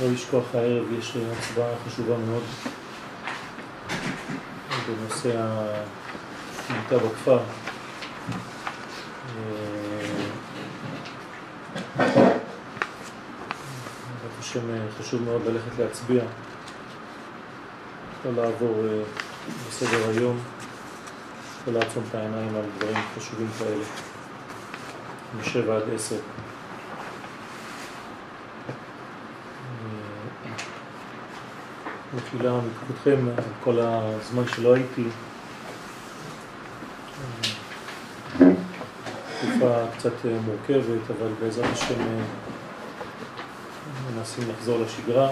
לא לשכוח הערב, יש הצבעה חשובה מאוד בנושא השמיטה בכפר. השם חשוב מאוד ללכת להצביע, לא לעבור אה, בסדר היום, לא לעצום את העיניים על דברים חשובים כאלה, משבע עד עשר. מחילה מכבודכם על כל הזמן שלא הייתי. תקופה קצת מורכבת, אבל בעזרת השם מנסים לחזור לשגרה.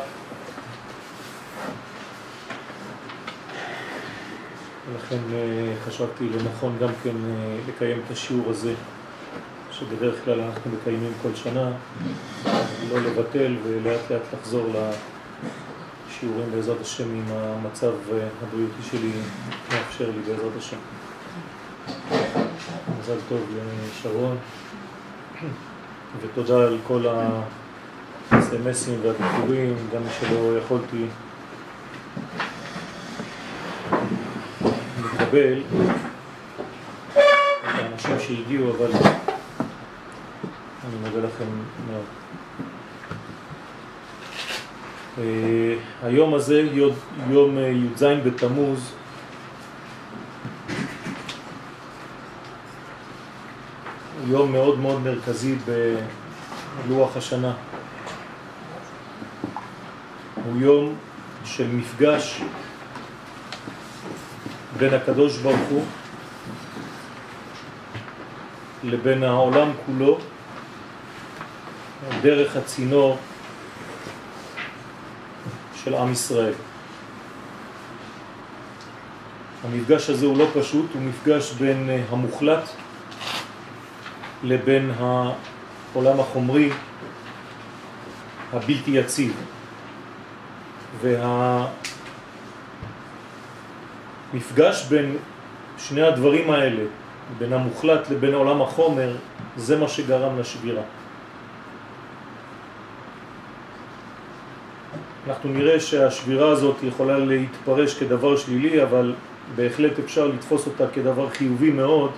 ולכן חשבתי לנכון גם כן לקיים את השיעור הזה, שבדרך כלל אנחנו מקיימים כל שנה, לא לבטל ולאט לאט לחזור שיעורים בעזרת השם עם המצב הבריאותי שלי מאפשר לי בעזרת השם. מזל טוב לשרון ותודה על כל הסמסים והביקורים, גם שלא יכולתי לקבל את האנשים שהגיעו, אבל אני מודה לכם מאוד. אה, היום הזה, יום אה, י"ז בתמוז, יום מאוד מאוד מרכזי בלוח השנה. הוא יום של מפגש בין הקדוש ברוך הוא לבין העולם כולו דרך הצינור של עם ישראל. המפגש הזה הוא לא פשוט, הוא מפגש בין אה, המוחלט לבין העולם החומרי הבלתי יציב. והמפגש בין שני הדברים האלה, בין המוחלט לבין עולם החומר, זה מה שגרם לשבירה. אנחנו נראה שהשבירה הזאת יכולה להתפרש כדבר שלילי, אבל בהחלט אפשר לתפוס אותה כדבר חיובי מאוד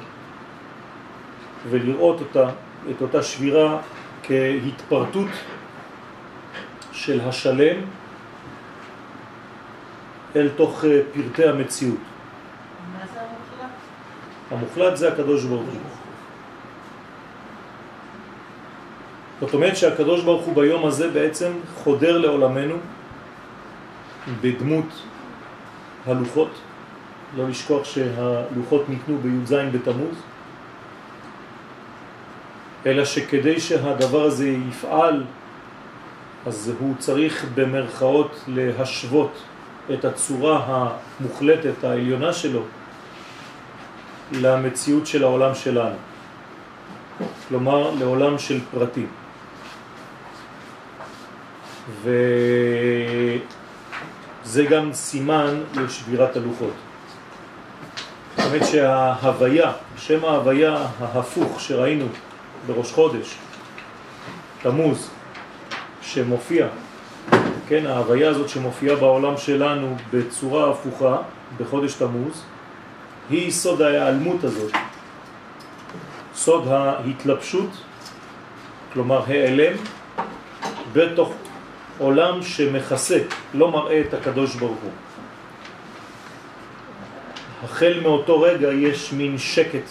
ולראות אותה, את אותה שבירה כהתפרטות של השלם אל תוך אה, פרטי המציאות. מה זה המוחלט? המוחלט זה הקדוש ברוך הוא. זאת אומרת שהקדוש ברוך הוא ביום הזה בעצם חודר לעולמנו בדמות הלוחות, לא לשכוח שהלוחות ניתנו בי"ז בתמוז, אלא שכדי שהדבר הזה יפעל, אז הוא צריך במרכאות להשוות את הצורה המוחלטת העליונה שלו למציאות של העולם שלנו, כלומר לעולם של פרטים. וזה גם סימן לשבירת הלוחות. זאת אומרת שההוויה, שם ההוויה ההפוך שראינו בראש חודש, תמוז, שמופיע, כן, ההוויה הזאת שמופיעה בעולם שלנו בצורה הפוכה בחודש תמוז, היא סוד ההיעלמות הזאת, סוד ההתלבשות, כלומר העלם, בתוך עולם שמכסה, לא מראה את הקדוש ברוך הוא. החל מאותו רגע יש מין שקט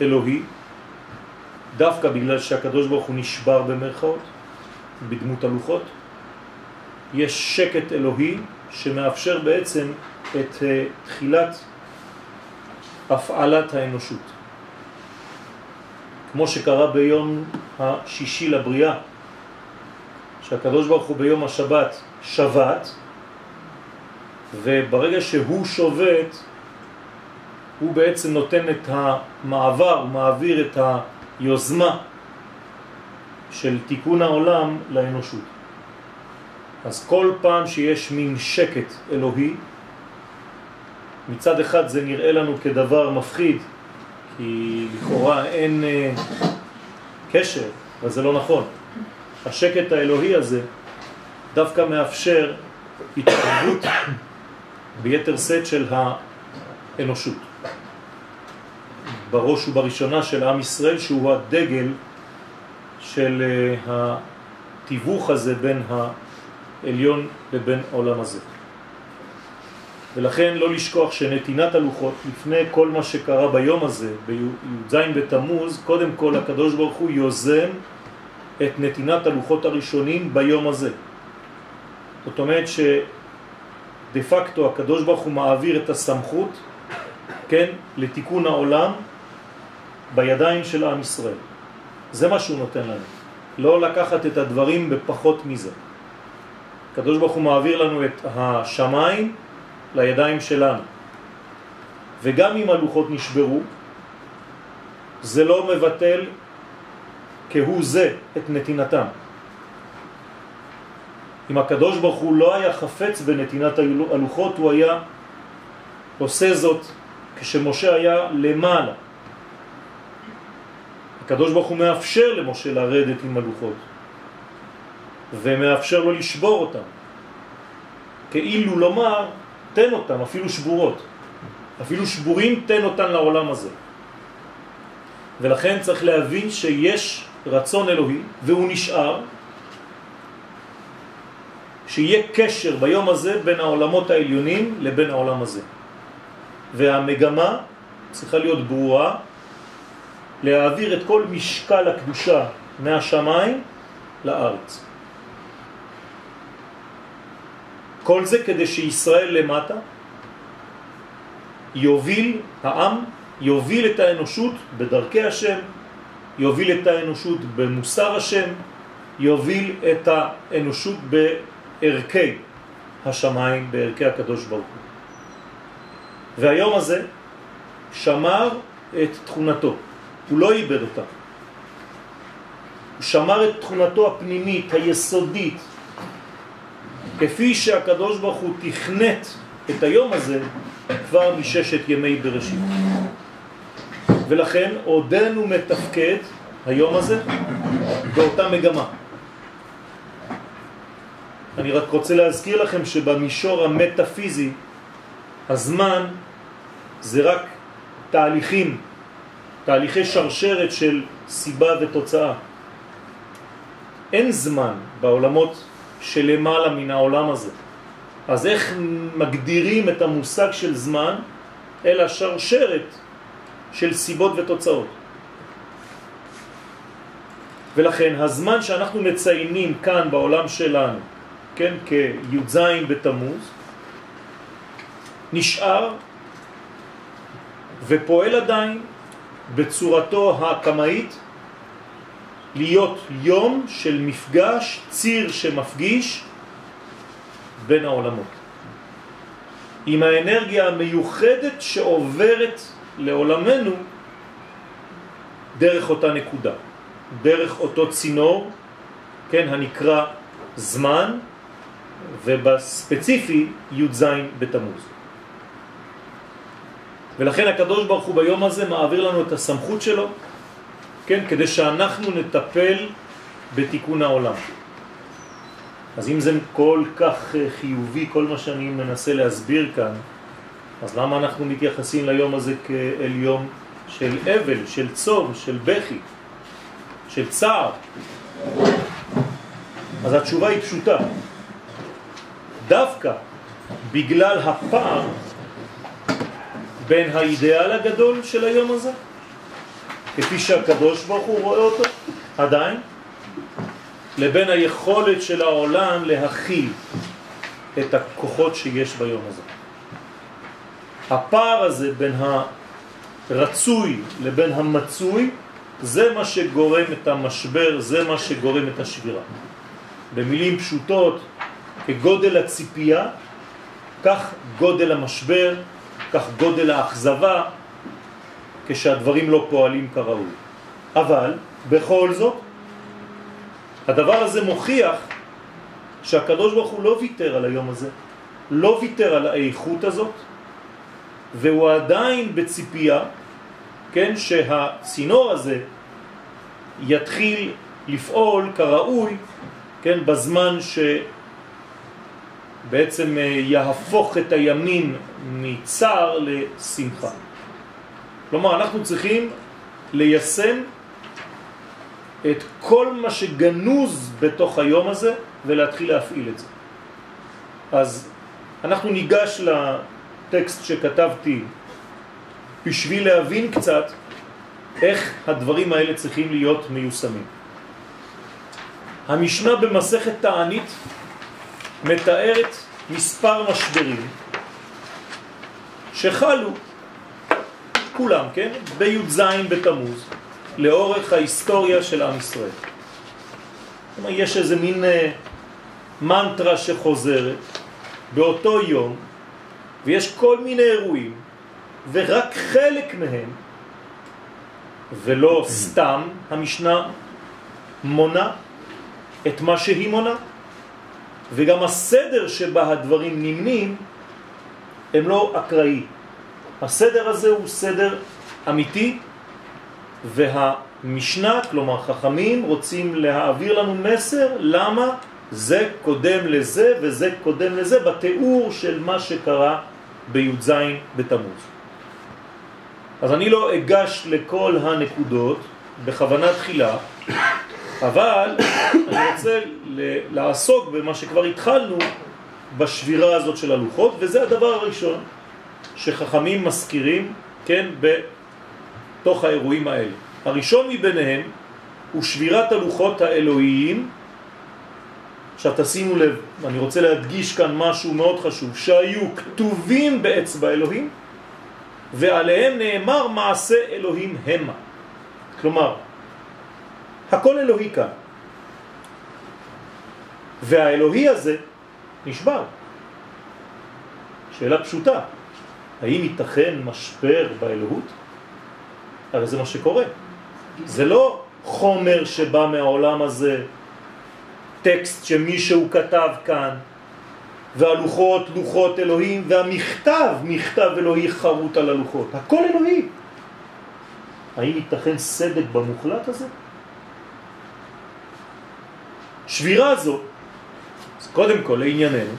אלוהי, דווקא בגלל שהקדוש ברוך הוא נשבר במרכאות, בדמות הלוחות, יש שקט אלוהי שמאפשר בעצם את אה, תחילת הפעלת האנושות. כמו שקרה ביום השישי לבריאה, שהקדוש ברוך הוא ביום השבת שבת, וברגע שהוא שובת, הוא בעצם נותן את המעבר, הוא מעביר את היוזמה של תיקון העולם לאנושות. אז כל פעם שיש מין שקט אלוהי, מצד אחד זה נראה לנו כדבר מפחיד, כי לכאורה אין אה, קשר, אבל זה לא נכון. השקט האלוהי הזה דווקא מאפשר התערבות ביתר סט של האנושות. בראש ובראשונה של עם ישראל שהוא הדגל של אה, התיווך הזה בין העליון לבין העולם הזה. ולכן לא לשכוח שנתינת הלוחות, לפני כל מה שקרה ביום הזה, בי"ז בתמוז, קודם כל הקדוש ברוך הוא יוזם את נתינת הלוחות הראשונים ביום הזה. זאת אומרת שדה פקטו הקדוש ברוך הוא מעביר את הסמכות, כן, לתיקון העולם בידיים של עם ישראל. זה מה שהוא נותן לנו. לא לקחת את הדברים בפחות מזה. הקדוש ברוך הוא מעביר לנו את השמיים לידיים שלנו. וגם אם הלוחות נשברו, זה לא מבטל כהוא זה את נתינתם. אם הקדוש ברוך הוא לא היה חפץ בנתינת הלוחות, הוא היה עושה זאת כשמשה היה למעלה. הקדוש ברוך הוא מאפשר למשה לרדת עם הלוחות ומאפשר לו לשבור אותם כאילו לומר תן אותם אפילו שבורות אפילו שבורים תן אותם לעולם הזה ולכן צריך להבין שיש רצון אלוהי והוא נשאר שיהיה קשר ביום הזה בין העולמות העליונים לבין העולם הזה והמגמה צריכה להיות ברורה להעביר את כל משקל הקדושה מהשמיים לארץ. כל זה כדי שישראל למטה יוביל העם, יוביל את האנושות בדרכי השם, יוביל את האנושות במוסר השם, יוביל את האנושות בערכי השמיים, בערכי הקדוש ברוך הוא. והיום הזה שמר את תכונתו. הוא לא איבד אותה. הוא שמר את תכונתו הפנימית, היסודית, כפי שהקדוש ברוך הוא תכנת את היום הזה כבר מששת ימי בראשית. ולכן עודנו מתפקד היום הזה באותה מגמה. אני רק רוצה להזכיר לכם שבמישור המטאפיזי הזמן זה רק תהליכים תהליכי שרשרת של סיבה ותוצאה. אין זמן בעולמות שלמעלה מן העולם הזה. אז איך מגדירים את המושג של זמן? אלא שרשרת של סיבות ותוצאות. ולכן הזמן שאנחנו מציינים כאן בעולם שלנו, כן, כי"ז בתמוז, נשאר ופועל עדיין בצורתו הקמאית להיות יום של מפגש, ציר שמפגיש בין העולמות. עם האנרגיה המיוחדת שעוברת לעולמנו דרך אותה נקודה, דרך אותו צינור, כן, הנקרא זמן, ובספציפי י"ז בתמוז. ולכן הקדוש ברוך הוא ביום הזה מעביר לנו את הסמכות שלו, כן, כדי שאנחנו נטפל בתיקון העולם. אז אם זה כל כך חיובי, כל מה שאני מנסה להסביר כאן, אז למה אנחנו מתייחסים ליום הזה כאל יום של אבל, של צום, של בכי, של צער? אז התשובה היא פשוטה. דווקא בגלל הפער בין האידאל הגדול של היום הזה, כפי שהקדוש ברוך הוא רואה אותו, עדיין, לבין היכולת של העולם להכיל את הכוחות שיש ביום הזה. הפער הזה בין הרצוי לבין המצוי, זה מה שגורם את המשבר, זה מה שגורם את השבירה. במילים פשוטות, כגודל הציפייה, כך גודל המשבר, כך גודל האכזבה כשהדברים לא פועלים כראוי. אבל בכל זאת, הדבר הזה מוכיח שהקדוש ברוך הוא לא ויתר על היום הזה, לא ויתר על האיכות הזאת, והוא עדיין בציפייה, כן, שהצינור הזה יתחיל לפעול כראוי, כן, בזמן בעצם אה, יהפוך את הימים מצער לשמחה. כלומר, אנחנו צריכים ליישם את כל מה שגנוז בתוך היום הזה ולהתחיל להפעיל את זה. אז אנחנו ניגש לטקסט שכתבתי בשביל להבין קצת איך הדברים האלה צריכים להיות מיושמים. המשנה במסכת תענית מתארת מספר משברים שחלו כולם, כן? בי"ז בתמוז, לאורך ההיסטוריה של עם ישראל. כלומר, יש איזה מין אה, מנטרה שחוזרת באותו יום, ויש כל מיני אירועים, ורק חלק מהם, ולא סתם המשנה מונה את מה שהיא מונה, וגם הסדר שבה הדברים נמנים הם לא אקראי. הסדר הזה הוא סדר אמיתי, והמשנה, כלומר חכמים, רוצים להעביר לנו מסר למה זה קודם לזה וזה קודם לזה בתיאור של מה שקרה בי"ז בתמוז. אז אני לא אגש לכל הנקודות בכוונה תחילה, אבל אני רוצה לעסוק במה שכבר התחלנו בשבירה הזאת של הלוחות, וזה הדבר הראשון שחכמים מזכירים, כן, בתוך האירועים האלה. הראשון מביניהם הוא שבירת הלוחות האלוהיים. עכשיו תשימו לב, אני רוצה להדגיש כאן משהו מאוד חשוב, שהיו כתובים באצבע אלוהים, ועליהם נאמר מעשה אלוהים המה. כלומר, הכל אלוהי כאן. והאלוהי הזה נשבר. שאלה פשוטה, האם ייתכן משבר באלוהות? הרי זה מה שקורה. זה לא חומר שבא מהעולם הזה, טקסט שמישהו כתב כאן, והלוחות לוחות אלוהים, והמכתב מכתב אלוהי חרוט על הלוחות. הכל אלוהי. האם ייתכן סדק במוחלט הזה? שבירה זו, קודם כל לענייננו,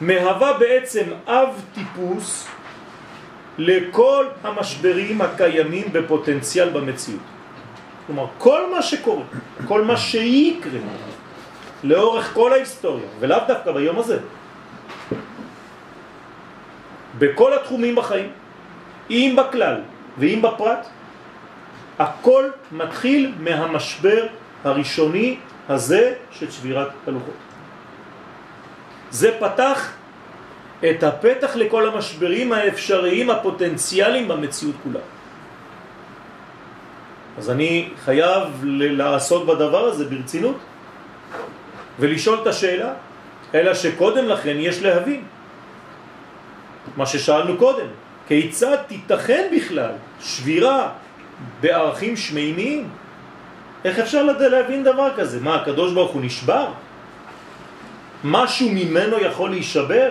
מהווה בעצם אב טיפוס לכל המשברים הקיימים בפוטנציאל במציאות. כלומר, כל מה שקורה, כל מה שיקרה לאורך כל ההיסטוריה, ולאו דווקא ביום הזה, בכל התחומים בחיים, אם בכלל ואם בפרט, הכל מתחיל מהמשבר הראשוני הזה של שבירת הלוחות. זה פתח את הפתח לכל המשברים האפשריים הפוטנציאליים במציאות כולה. אז אני חייב לעשות בדבר הזה ברצינות ולשאול את השאלה, אלא שקודם לכן יש להבין מה ששאלנו קודם, כיצד תיתכן בכלל שבירה בערכים שמימיים? איך אפשר להבין דבר כזה? מה, הקדוש ברוך הוא נשבר? משהו ממנו יכול להישבר?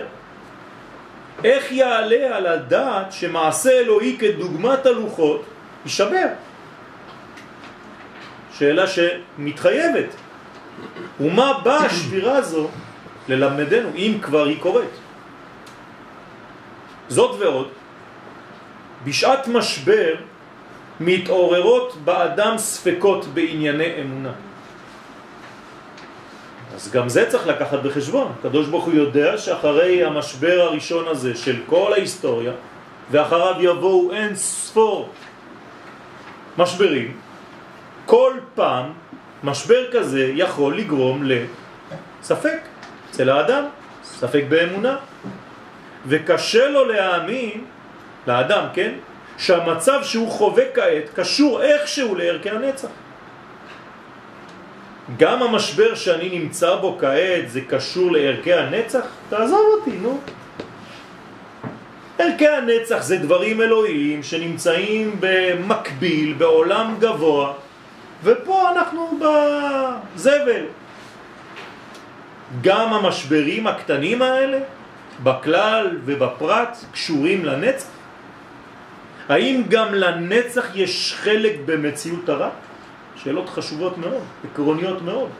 איך יעלה על הדעת שמעשה אלוהי כדוגמת הלוחות יישבר? שאלה שמתחייבת. ומה באה השבירה הזו ללמדנו, אם כבר היא קורית? זאת ועוד, בשעת משבר מתעוררות באדם ספקות בענייני אמונה. אז גם זה צריך לקחת בחשבון. הקדוש ברוך הוא יודע שאחרי המשבר הראשון הזה של כל ההיסטוריה, ואחריו יבואו אין ספור משברים, כל פעם משבר כזה יכול לגרום לספק אצל האדם, ספק באמונה. וקשה לו להאמין, לאדם, כן, שהמצב שהוא חווה כעת קשור איכשהו לערכי הנצח. גם המשבר שאני נמצא בו כעת זה קשור לערכי הנצח? תעזוב אותי, נו. ערכי הנצח זה דברים אלוהיים שנמצאים במקביל, בעולם גבוה, ופה אנחנו בזבל. גם המשברים הקטנים האלה, בכלל ובפרט, קשורים לנצח? האם גם לנצח יש חלק במציאות הרע? שאלות חשובות מאוד, עקרוניות מאוד.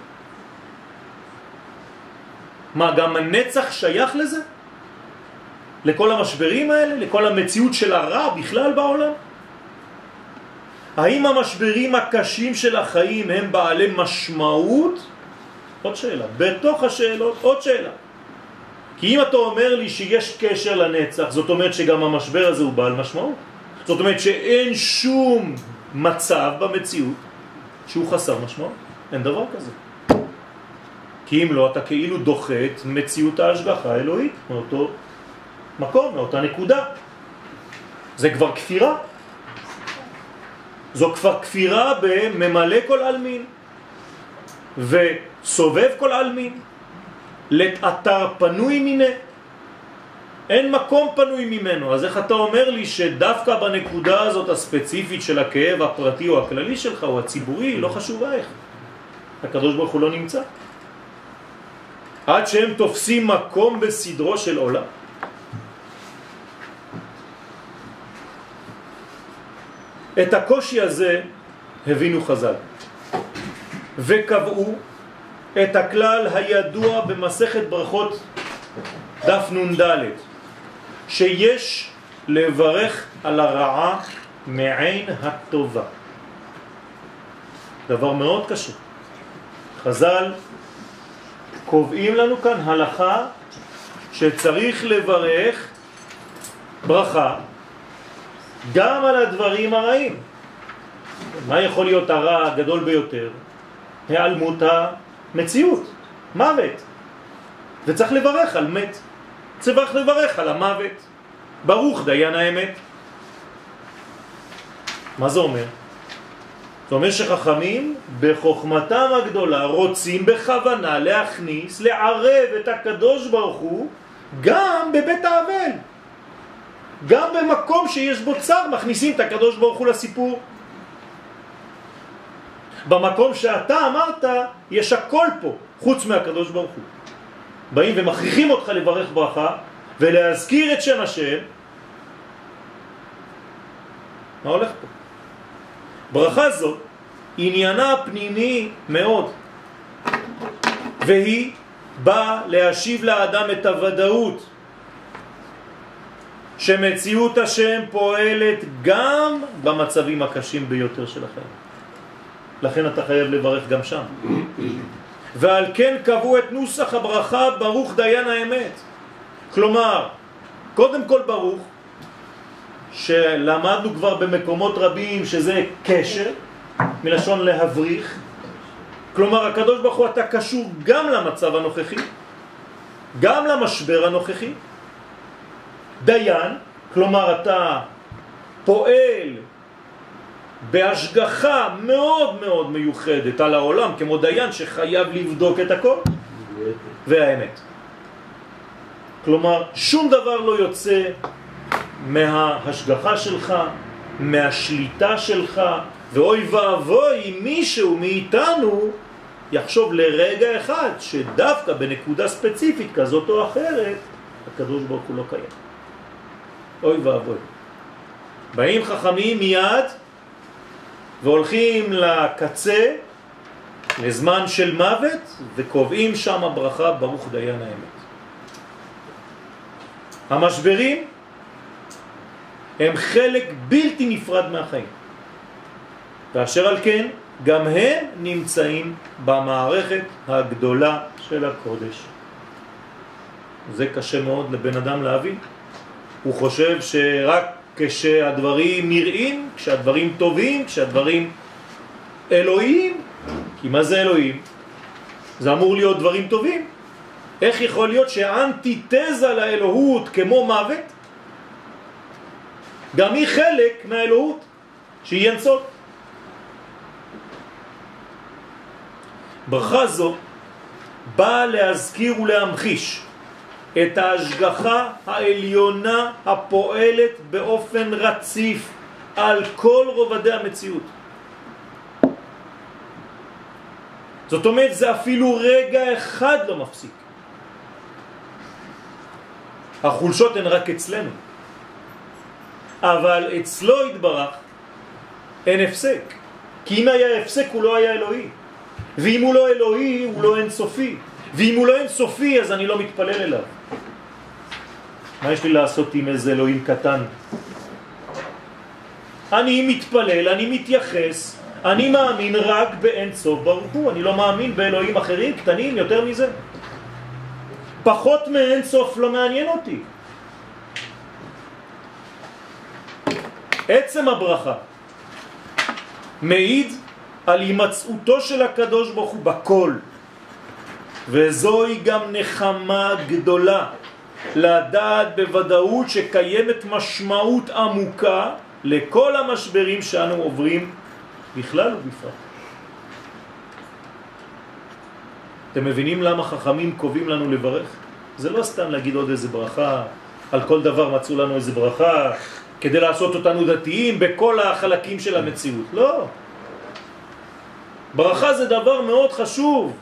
מה, גם הנצח שייך לזה? לכל המשברים האלה? לכל המציאות של הרע בכלל בעולם? האם המשברים הקשים של החיים הם בעלי משמעות? עוד שאלה. בתוך השאלות עוד שאלה. כי אם אתה אומר לי שיש קשר לנצח, זאת אומרת שגם המשבר הזה הוא בעל משמעות. זאת אומרת שאין שום מצב במציאות שהוא חסר משמעות. אין דבר כזה. כי אם לא, אתה כאילו דוחה את מציאות ההשגחה האלוהית מאותו מקום, מאותה נקודה. זה כבר כפירה. זו כבר כפירה בממלא כל אלמין וסובב כל אלמין לאתר פנוי מיני. אין מקום פנוי ממנו, אז איך אתה אומר לי שדווקא בנקודה הזאת הספציפית של הכאב הפרטי או הכללי שלך או הציבורי, לא חשוב איך, הקדוש ברוך הוא לא נמצא. עד שהם תופסים מקום בסדרו של עולם. את הקושי הזה הבינו חז"ל וקבעו את הכלל הידוע במסכת ברכות דף נ"ד שיש לברך על הרעה מעין הטובה. דבר מאוד קשה. חז"ל קובעים לנו כאן הלכה שצריך לברך ברכה גם על הדברים הרעים. מה יכול להיות הרע הגדול ביותר? היעלמות המציאות, מוות. וצריך לברך על מת. צריך לברך על המוות. ברוך דיין האמת. מה זה אומר? זה אומר שחכמים בחוכמתם הגדולה רוצים בכוונה להכניס, לערב את הקדוש ברוך הוא גם בבית האבל. גם במקום שיש בו צר מכניסים את הקדוש ברוך הוא לסיפור. במקום שאתה אמרת, יש הכל פה, חוץ מהקדוש ברוך הוא. באים ומכריחים אותך לברך ברכה ולהזכיר את שם השם. מה הולך פה? ברכה זו עניינה פנימי מאוד, והיא באה להשיב לאדם את הוודאות שמציאות השם פועלת גם במצבים הקשים ביותר של החיים. לכן אתה חייב לברך גם שם. ועל כן קבעו את נוסח הברכה ברוך דיין האמת. כלומר, קודם כל ברוך, שלמדנו כבר במקומות רבים שזה קשר, מלשון להבריך. כלומר, הקדוש ברוך הוא אתה קשור גם למצב הנוכחי, גם למשבר הנוכחי. דיין, כלומר אתה פועל בהשגחה מאוד מאוד מיוחדת על העולם, כמו דיין שחייב לבדוק את הכל, והאמת. כלומר, שום דבר לא יוצא מההשגחה שלך, מהשליטה שלך, ואוי ואבוי אם מישהו מאיתנו יחשוב לרגע אחד שדווקא בנקודה ספציפית כזאת או אחרת, הקדוש ברוך הוא לא קיים. אוי ואבוי. באים חכמים מיד והולכים לקצה לזמן של מוות וקובעים שם ברכה ברוך דיין האמת. המשברים הם חלק בלתי נפרד מהחיים. ואשר על כן, גם הם נמצאים במערכת הגדולה של הקודש. זה קשה מאוד לבן אדם להבין. הוא חושב שרק כשהדברים נראים, כשהדברים טובים, כשהדברים אלוהים, כי מה זה אלוהים? זה אמור להיות דברים טובים. איך יכול להיות שהאנטיתזה לאלוהות כמו מוות, גם היא חלק מהאלוהות, שהיא אינסוף. ברכה זו באה להזכיר ולהמחיש את ההשגחה העליונה הפועלת באופן רציף על כל רובדי המציאות. זאת אומרת, זה אפילו רגע אחד לא מפסיק. החולשות הן רק אצלנו. אבל אצלו התברך אין הפסק. כי אם היה הפסק הוא לא היה אלוהי. ואם הוא לא אלוהי הוא לא אינסופי. ואם הוא לא אינסופי אז אני לא מתפלל אליו. מה יש לי לעשות עם איזה אלוהים קטן? אני מתפלל, אני מתייחס, אני מאמין רק באין סוף ברוך הוא, אני לא מאמין באלוהים אחרים, קטנים, יותר מזה. פחות מאין סוף לא מעניין אותי. עצם הברכה מעיד על הימצאותו של הקדוש ברוך הוא בכל, וזוהי גם נחמה גדולה לדעת בוודאות שקיימת משמעות עמוקה לכל המשברים שאנו עוברים בכלל ובפרט. אתם מבינים למה חכמים קובעים לנו לברך? זה לא סתם להגיד עוד איזה ברכה, על כל דבר מצאו לנו איזה ברכה, כדי לעשות אותנו דתיים בכל החלקים של המציאות. לא. ברכה זה דבר מאוד חשוב.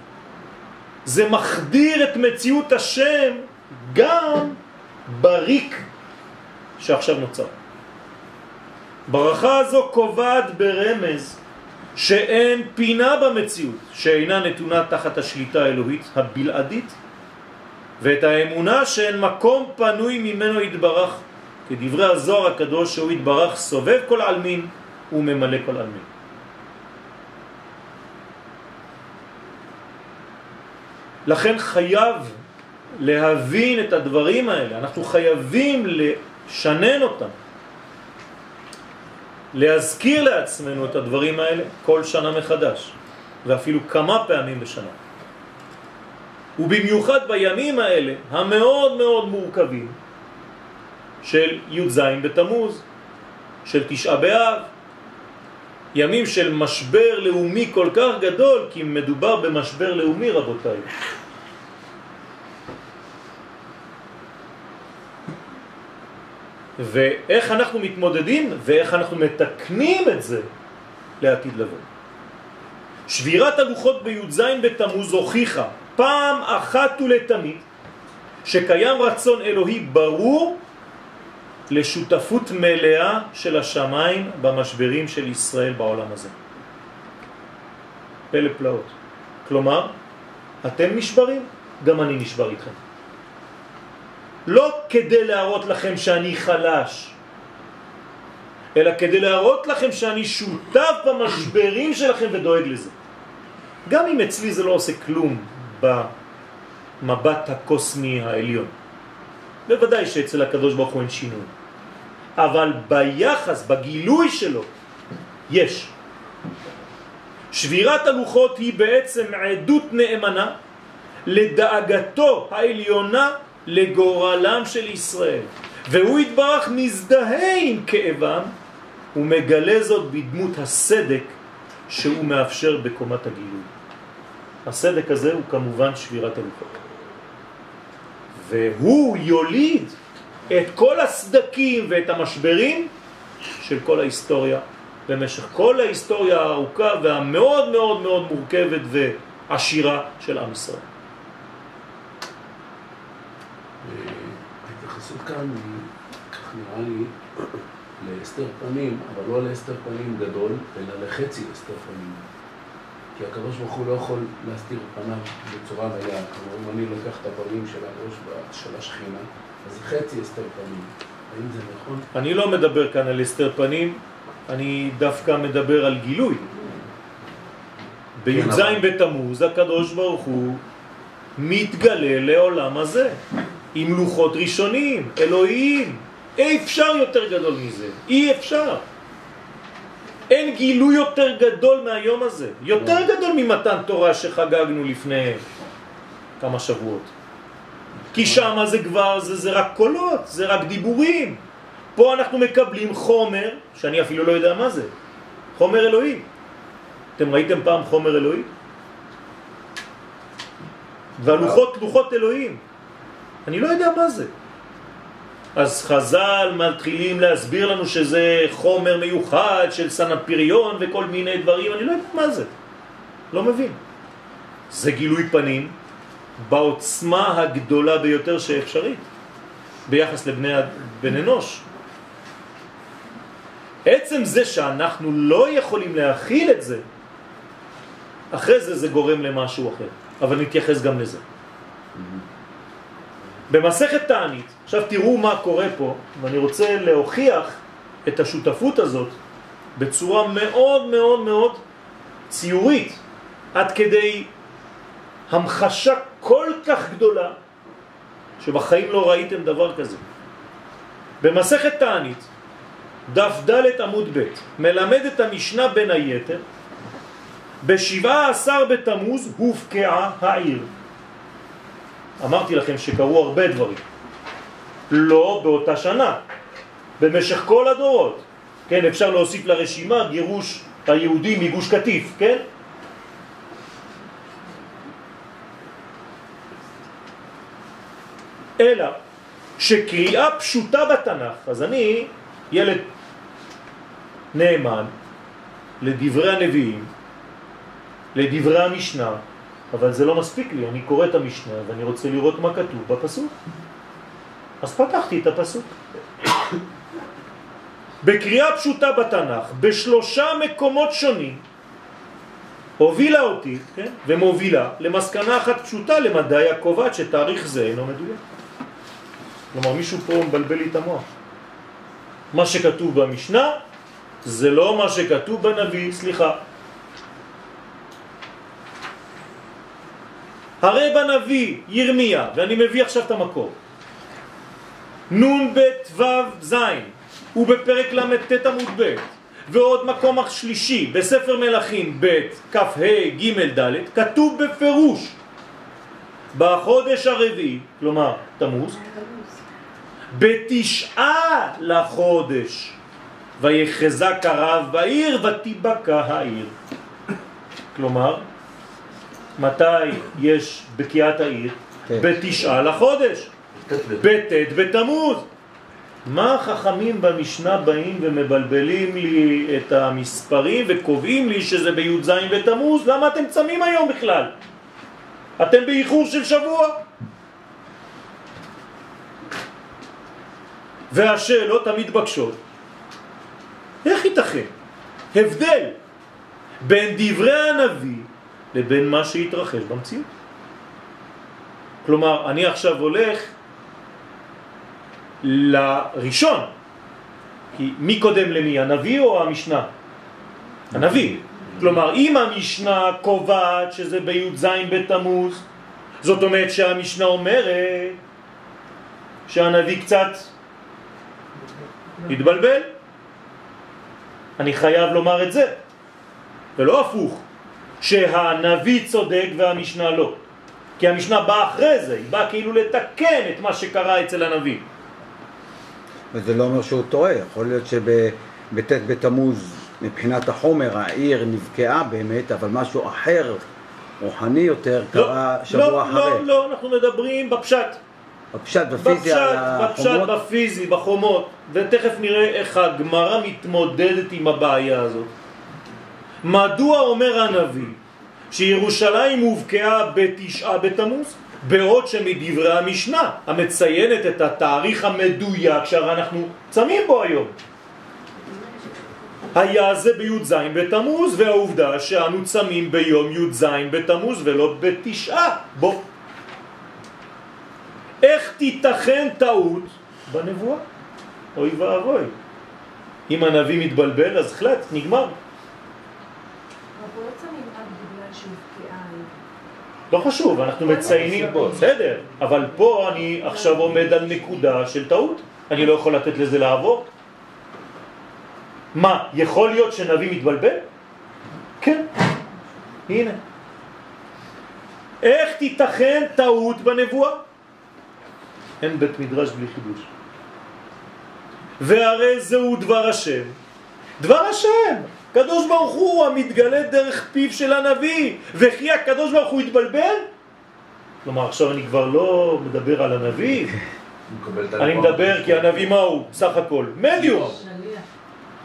זה מחדיר את מציאות השם גם בריק שעכשיו נוצר. ברכה הזו קובעת ברמז שאין פינה במציאות שאינה נתונה תחת השליטה האלוהית הבלעדית ואת האמונה שאין מקום פנוי ממנו יתברך כדברי הזוהר הקדוש שהוא יתברך סובב כל עלמין וממלא כל עלמין. לכן חייב להבין את הדברים האלה, אנחנו חייבים לשנן אותם, להזכיר לעצמנו את הדברים האלה כל שנה מחדש, ואפילו כמה פעמים בשנה. ובמיוחד בימים האלה, המאוד מאוד מורכבים, של י"ז בתמוז, של תשעה באב, ימים של משבר לאומי כל כך גדול, כי מדובר במשבר לאומי רבותיי. ואיך אנחנו מתמודדים ואיך אנחנו מתקנים את זה לעתיד לבוא. שבירת הלוחות בי"ז בתמוז הוכיחה פעם אחת ולתמיד שקיים רצון אלוהי ברור לשותפות מלאה של השמיים במשברים של ישראל בעולם הזה. פלא פלאות. כלומר, אתם נשברים, גם אני נשבר איתכם. לא כדי להראות לכם שאני חלש, אלא כדי להראות לכם שאני שותף במשברים שלכם ודואג לזה. גם אם אצלי זה לא עושה כלום במבט הקוסמי העליון. בוודאי שאצל הקדוש ברוך הוא אין שינוי. אבל ביחס, בגילוי שלו, יש. שבירת הלוחות היא בעצם עדות נאמנה לדאגתו העליונה לגורלם של ישראל. והוא התברך מזדהה עם כאבם ומגלה זאת בדמות הסדק שהוא מאפשר בקומת הגילוי. הסדק הזה הוא כמובן שבירת הלוחות. והוא יוליד את כל הסדקים ואת המשברים של כל ההיסטוריה במשך כל ההיסטוריה הארוכה והמאוד מאוד מאוד מורכבת ועשירה של עם ישראל. ההתייחסות כאן היא, כך נראה לי, להסתר פנים, אבל לא להסתר פנים גדול, אלא לחצי הסתר פנים. כי הקדוש ברוך הוא לא יכול להסתיר פניו בצורה מלאה. כלומר, אם אני לוקח את הפנים של הראש של השכינה, אז חצי הסתר פנים. האם זה נכון? אני לא מדבר כאן על הסתר פנים, אני דווקא מדבר על גילוי. בי"ז כן, בתמוז הקדוש ברוך הוא מתגלה לעולם הזה עם לוחות ראשונים, אלוהיים. אי אפשר יותר גדול מזה, אי אפשר. אין גילוי יותר גדול מהיום הזה, יותר גדול ממתן תורה שחגגנו לפני כמה שבועות. כי שם זה כבר, זה, זה רק קולות, זה רק דיבורים. פה אנחנו מקבלים חומר, שאני אפילו לא יודע מה זה, חומר אלוהי. אתם ראיתם פעם חומר אלוהי? והלוחות, לוחות אלוהים. אני לא יודע מה זה. אז חז"ל מתחילים להסביר לנו שזה חומר מיוחד של סנפיריון וכל מיני דברים, אני לא יודע מה זה. לא מבין. זה גילוי פנים בעוצמה הגדולה ביותר שאפשרית ביחס לבני בן אנוש. עצם זה שאנחנו לא יכולים להכיל את זה, אחרי זה זה גורם למשהו אחר, אבל נתייחס גם לזה. במסכת תענית, עכשיו תראו מה קורה פה, ואני רוצה להוכיח את השותפות הזאת בצורה מאוד מאוד מאוד ציורית, עד כדי המחשה כל כך גדולה, שבחיים לא ראיתם דבר כזה. במסכת תענית, דף ד' עמוד ב', מלמד את המשנה בין היתר, בשבעה עשר בתמוז הופקעה העיר. אמרתי לכם שקרו הרבה דברים. לא באותה שנה, במשך כל הדורות. כן, אפשר להוסיף לרשימה גירוש היהודים מגוש קטיף, כן? אלא שקריאה פשוטה בתנ"ך, אז אני ילד נאמן לדברי הנביאים, לדברי המשנה, אבל זה לא מספיק לי, אני קורא את המשנה ואני רוצה לראות מה כתוב בפסוק. אז פתחתי את הפסוק. בקריאה פשוטה בתנ"ך, בשלושה מקומות שונים, הובילה אותי, כן, ומובילה, למסקנה אחת פשוטה למדי הקובעת שתאריך זה אינו מדויק. כלומר, מישהו פה מבלבל לי את המוח. מה שכתוב במשנה זה לא מה שכתוב בנביא, סליחה. הרי בנביא ירמיה, ואני מביא עכשיו את המקור, נון בית וו זין, ובפרק ל"ט עמוד ב', ועוד מקום שלישי, בספר מלכים ב' כ"ה ג' ד', כתוב בפירוש בחודש הרביעי, כלומר תמוז, בתשעה לחודש, ויחזק הרב בעיר ותיבקע העיר. כלומר, מתי יש בקיעת העיר? כן. בתשעה לחודש, בט' בתמוז. מה החכמים במשנה באים ומבלבלים לי את המספרים וקובעים לי שזה בי"ז בתמוז? למה אתם צמים היום בכלל? אתם באיחור של שבוע. והשאלות המתבקשות, איך ייתכן? הבדל בין דברי הנביא לבין מה שהתרחש במציאות. כלומר, אני עכשיו הולך לראשון, כי מי קודם למי, הנביא או המשנה? הנביא. כלומר, אם המשנה קובעת שזה בי"ז בתמוז, זאת אומרת שהמשנה אומרת שהנביא קצת התבלבל. אני חייב לומר את זה, ולא הפוך, שהנביא צודק והמשנה לא. כי המשנה באה אחרי זה, היא באה כאילו לתקן את מה שקרה אצל הנביא. וזה לא אומר שהוא טועה, יכול להיות שבט' בתמוז מבחינת החומר העיר נבקעה באמת, אבל משהו אחר, רוחני יותר, קרה שבוע לא, אחרי. לא, לא, אנחנו מדברים בפשט. בפשט, בפיזי, בפשט, בפשט, בפיזי, בחומות, ותכף נראה איך הגמרא מתמודדת עם הבעיה הזאת. מדוע אומר הנביא שירושלים הובקעה בתשעה בתמוז? בעוד שמדברי המשנה המציינת את התאריך המדויק שהרי אנחנו צמים בו היום. היה זה בי"ז בתמוז, והעובדה שאנו צמים ביום י"ז בתמוז ולא בתשעה בו. איך תיתכן טעות בנבואה? אוי ואבוי. אם הנביא מתבלבל אז חלט, נגמר. אנחנו לא צמים רק בגלל שהובקעה העיר. לא חשוב, אנחנו מציינים פה, בסדר, אבל פה אני עכשיו עומד על נקודה של טעות, אני לא יכול לתת לזה לעבור. מה, יכול להיות שנביא מתבלבל? כן, הנה. איך תיתכן טעות בנבואה? אין בית מדרש בלי חידוש. והרי זהו דבר השם. דבר השם, קדוש ברוך הוא המתגלה דרך פיו של הנביא, וכי הקדוש ברוך הוא התבלבל? כלומר, עכשיו אני כבר לא מדבר על הנביא, אני. מדבר כי הנביא מה הוא? סך הכל מדיום.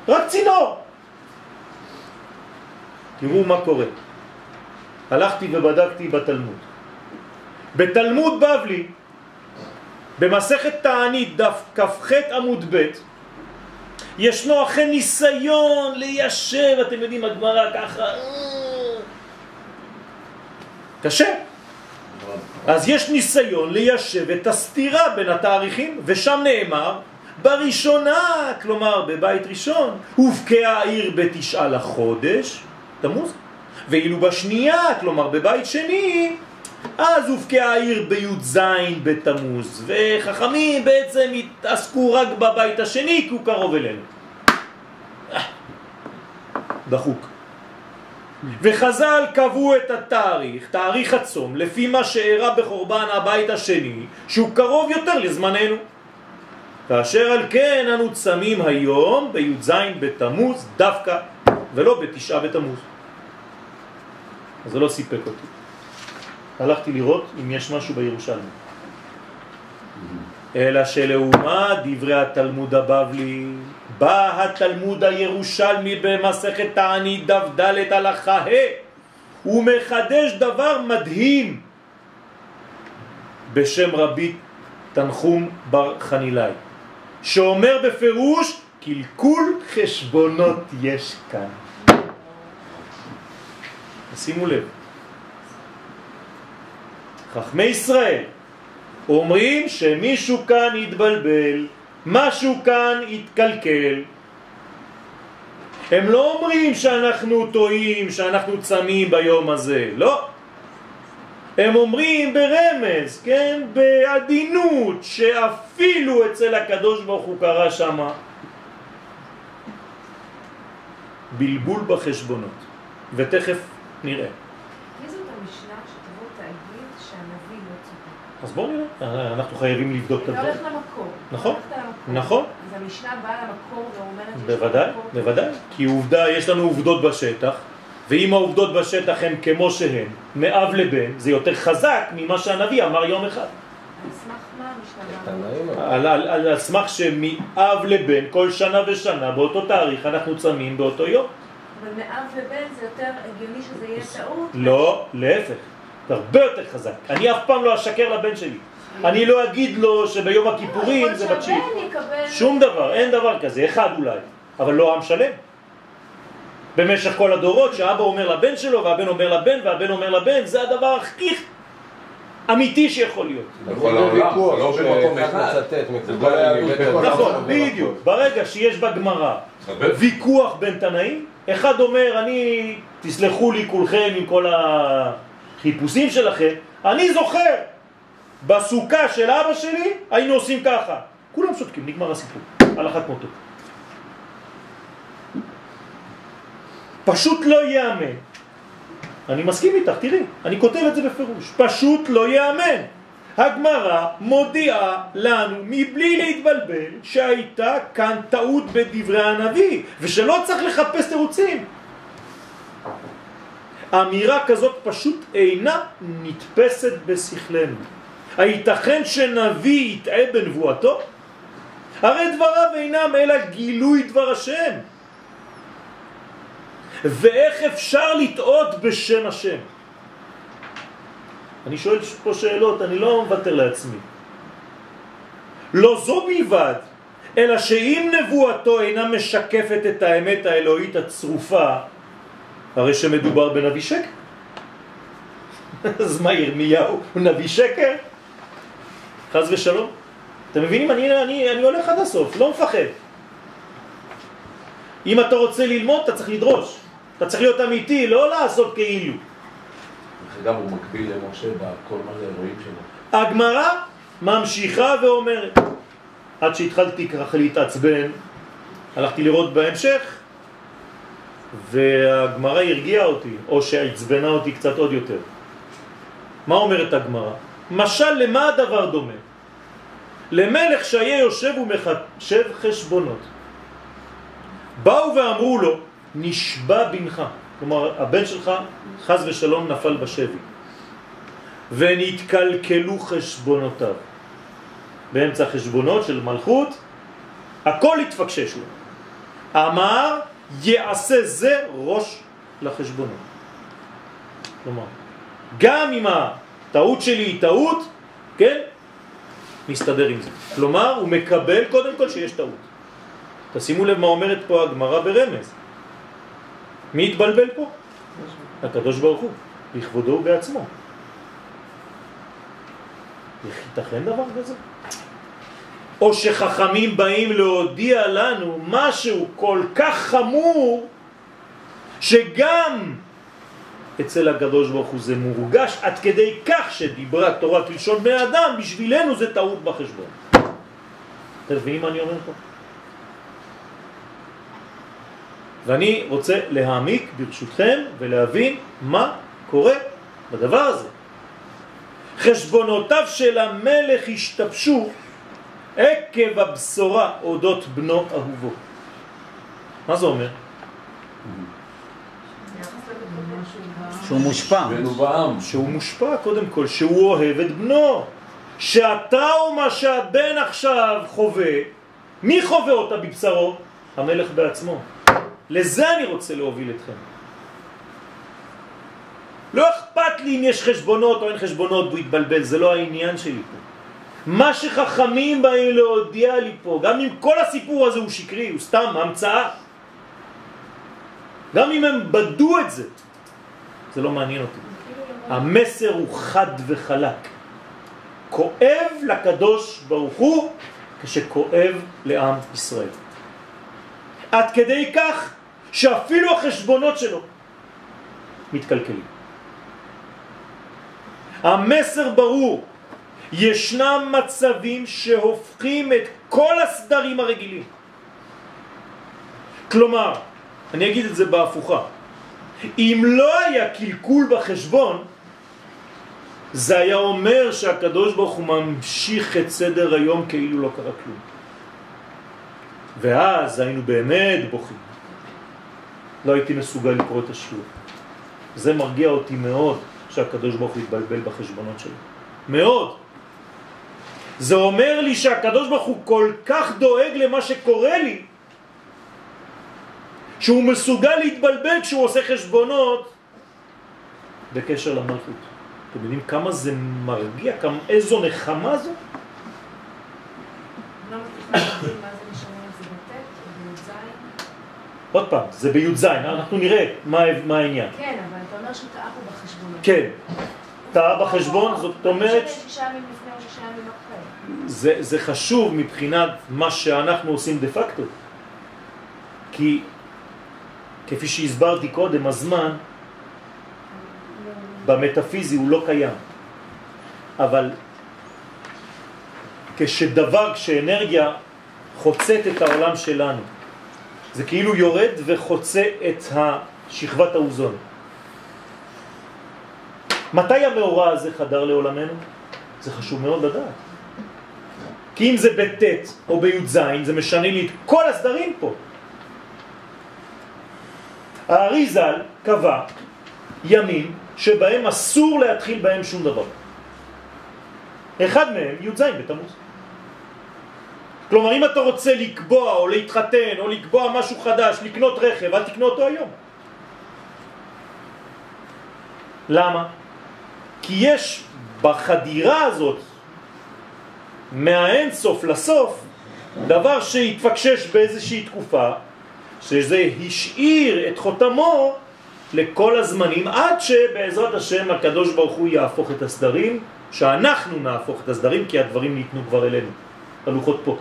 רק צינור. תראו מה קורה. הלכתי ובדקתי בתלמוד. בתלמוד בבלי, במסכת תענית דף כ"ח עמוד ב', ישנו אכן ניסיון ליישב, אתם יודעים, הגמרא ככה, קשה. אז יש ניסיון ליישב את הסתירה בין התאריכים, ושם נאמר, בראשונה, כלומר בבית ראשון, הובקעה העיר בתשעה לחודש, תמוז, ואילו בשנייה, כלומר בבית שני, אז הובקעה העיר בי"ז בתמוז, וחכמים בעצם התעסקו רק בבית השני כי הוא קרוב אלינו. דחוק. וחז"ל קבעו את התאריך, תאריך הצום, לפי מה שאירע בחורבן הבית השני, שהוא קרוב יותר לזמננו. כאשר על כן אנו צמים היום בי"ז בתמוז דווקא, ולא בתשעה בתמוז. אז זה לא סיפק אותי. הלכתי לראות אם יש משהו בירושלמי. אלא שלעומת דברי התלמוד הבבלי, בא התלמוד הירושלמי במסכת תענית דף ד' הלכה ה', הוא מחדש דבר מדהים בשם רבי תנחום בר חנילאי, שאומר בפירוש קלקול חשבונות יש כאן. שימו לב, חכמי ישראל אומרים שמישהו כאן התבלבל, משהו כאן התקלקל. הם לא אומרים שאנחנו טועים, שאנחנו צמים ביום הזה, לא. הם אומרים ברמז, כן, בעדינות, שאפילו אצל הקדוש ברוך הוא קרה שמה בלבול בחשבונות, ותכף נראה. מי זאת המשנה שתבוא תגיד שהנביא לא צודק? אז בואו נראה, אנחנו חייבים לבדוק את אתה הדברים. הולך למקור. נכון. נכון. אז המשנה באה למקור ואומרת שיש בוודאי, למקור- בוודאי, כי עובדה, יש לנו עובדות בשטח, ואם העובדות בשטח הן כמו שהן, מאב לבן, זה יותר חזק ממה שהנביא אמר יום אחד. על סמך שמאב לבן, כל שנה ושנה, באותו תאריך, אנחנו צמים באותו יום. אבל מאב ובן זה יותר הגיוני שזה יהיה טעות. לא, להפך, זה הרבה יותר חזק. אני אף פעם לא אשקר לבן שלי. אני לא אגיד לו שביום הכיפורים זה בתשיעי. שום דבר, אין דבר כזה, אחד אולי, אבל לא עם שלם. במשך כל הדורות שאבא אומר לבן שלו והבן אומר לבן והבן אומר לבן, זה הדבר הכי אמיתי שיכול להיות. בכל העולם, זה לא במקום אחד. זה. נכון. בדיוק. ברגע שיש בגמרא. ויכוח בין תנאים, אחד אומר, אני, תסלחו לי כולכם עם כל החיפושים שלכם, אני זוכר, בסוכה של אבא שלי היינו עושים ככה. כולם שותקים, נגמר הסיפור, הלכת מותו. פשוט לא יאמן. אני מסכים איתך, תראי, אני כותב את זה בפירוש. פשוט לא יאמן. הגמרא מודיעה לנו מבלי להתבלבל שהייתה כאן טעות בדברי הנביא ושלא צריך לחפש תירוצים. אמירה כזאת פשוט אינה נתפסת בשכלנו. הייתכן שנביא יטעה בנבואתו? הרי דבריו אינם אלא גילוי דבר השם. ואיך אפשר לטעות בשם השם? אני שואל פה שאלות, אני לא מוותר לעצמי. לא זו בלבד, אלא שאם נבואתו אינה משקפת את האמת האלוהית הצרופה, הרי שמדובר בנביא שקר. אז מה ירמיהו? הוא נביא שקר? חז ושלום. אתם מבינים? אני, אני, אני הולך עד הסוף, לא מפחד. אם אתה רוצה ללמוד, אתה צריך לדרוש. אתה צריך להיות אמיתי, לא לעשות כאילו. אגב, הוא מקביל למשה בכל מה זה האירועים שלו. הגמרא ממשיכה ואומרת, עד שהתחלתי ככה להתעצבן, הלכתי לראות בהמשך, והגמרא הרגיעה אותי, או שהעצבנה אותי קצת עוד יותר. מה אומרת הגמרא? משל למה הדבר דומה? למלך שהיה יושב ומחשב חשבונות. באו ואמרו לו, נשבע בנך, כלומר הבן שלך חז ושלום נפל בשבי. ונתקלקלו חשבונותיו. באמצע חשבונות של מלכות, הכל התפקשש לו. אמר, יעשה זה ראש לחשבונות. כלומר, גם אם הטעות שלי היא טעות, כן, מסתדר עם זה. כלומר, הוא מקבל קודם כל שיש טעות. תשימו לב מה אומרת פה הגמרא ברמז. מי התבלבל פה? הקדוש ברוך הוא, בכבודו ובעצמו. ייתכן דבר כזה? או שחכמים באים להודיע לנו משהו כל כך חמור שגם אצל הקדוש ברוך הוא זה מורגש עד כדי כך שדיברה תורה כלשון בני אדם, בשבילנו זה טעות בחשבון. אתם מבינים מה אני אומר פה? ואני רוצה להעמיק ברשותכם ולהבין מה קורה בדבר הזה. חשבונותיו של המלך השתבשו עקב הבשורה אודות בנו אהובו. מה זה אומר? שהוא מושפע. שהוא מושפע קודם כל, שהוא אוהב את בנו. שאתה ומה שהבן עכשיו חווה, מי חווה אותה בבשרו? המלך בעצמו. לזה אני רוצה להוביל אתכם. לא אכפת לי אם יש חשבונות או אין חשבונות והוא יתבלבל, זה לא העניין שלי פה. מה שחכמים באים להודיע לי פה, גם אם כל הסיפור הזה הוא שקרי, הוא סתם המצאה, גם אם הם בדו את זה, זה לא מעניין אותי. המסר הוא חד וחלק. כואב לקדוש ברוך הוא כשכואב לעם ישראל. עד כדי כך שאפילו החשבונות שלו מתקלקלים. המסר ברור, ישנם מצבים שהופכים את כל הסדרים הרגילים. כלומר, אני אגיד את זה בהפוכה, אם לא היה קלקול בחשבון, זה היה אומר שהקדוש ברוך הוא ממשיך את סדר היום כאילו לא קרה כלום. ואז היינו באמת בוכים. לא הייתי מסוגל לקרוא את השיעור. זה מרגיע אותי מאוד שהקדוש ברוך הוא יתבלבל בחשבונות שלו. מאוד. זה אומר לי שהקדוש ברוך הוא כל כך דואג למה שקורה לי, שהוא מסוגל להתבלבל כשהוא עושה חשבונות בקשר למלכות. אתם יודעים כמה זה מרגיע, כמה, איזו נחמה זו? לא מצליחה להבין מה זה משנה אם זה בט' או בי"ז. עוד פעם, זה בי"ז, אנחנו נראה מה, מה העניין. כן, אבל אתה אומר שהוא טעה פה בחשבונות. כן, טעה בחשבון, זאת אומרת, זה, זה חשוב מבחינת מה שאנחנו עושים דה פקטו. כי כפי שהסברתי קודם, הזמן במטאפיזי הוא לא קיים. אבל כשדבר, כשאנרגיה חוצת את העולם שלנו, זה כאילו יורד וחוצה את שכבת האוזון. מתי המאורע הזה חדר לעולמנו? זה חשוב מאוד לדעת. כי אם זה בט' או בי"ז, זה משנה לי את כל הסדרים פה. האריזל קבע ימים שבהם אסור להתחיל בהם שום דבר. אחד מהם י"ז בתמוז. כלומר, אם אתה רוצה לקבוע או להתחתן או לקבוע משהו חדש, לקנות רכב, אל תקנה אותו היום. למה? כי יש בחדירה הזאת מהאין סוף לסוף דבר שהתפקשש באיזושהי תקופה שזה השאיר את חותמו לכל הזמנים עד שבעזרת השם הקדוש ברוך הוא יהפוך את הסדרים שאנחנו נהפוך את הסדרים כי הדברים ניתנו כבר אלינו. הלוחות פה.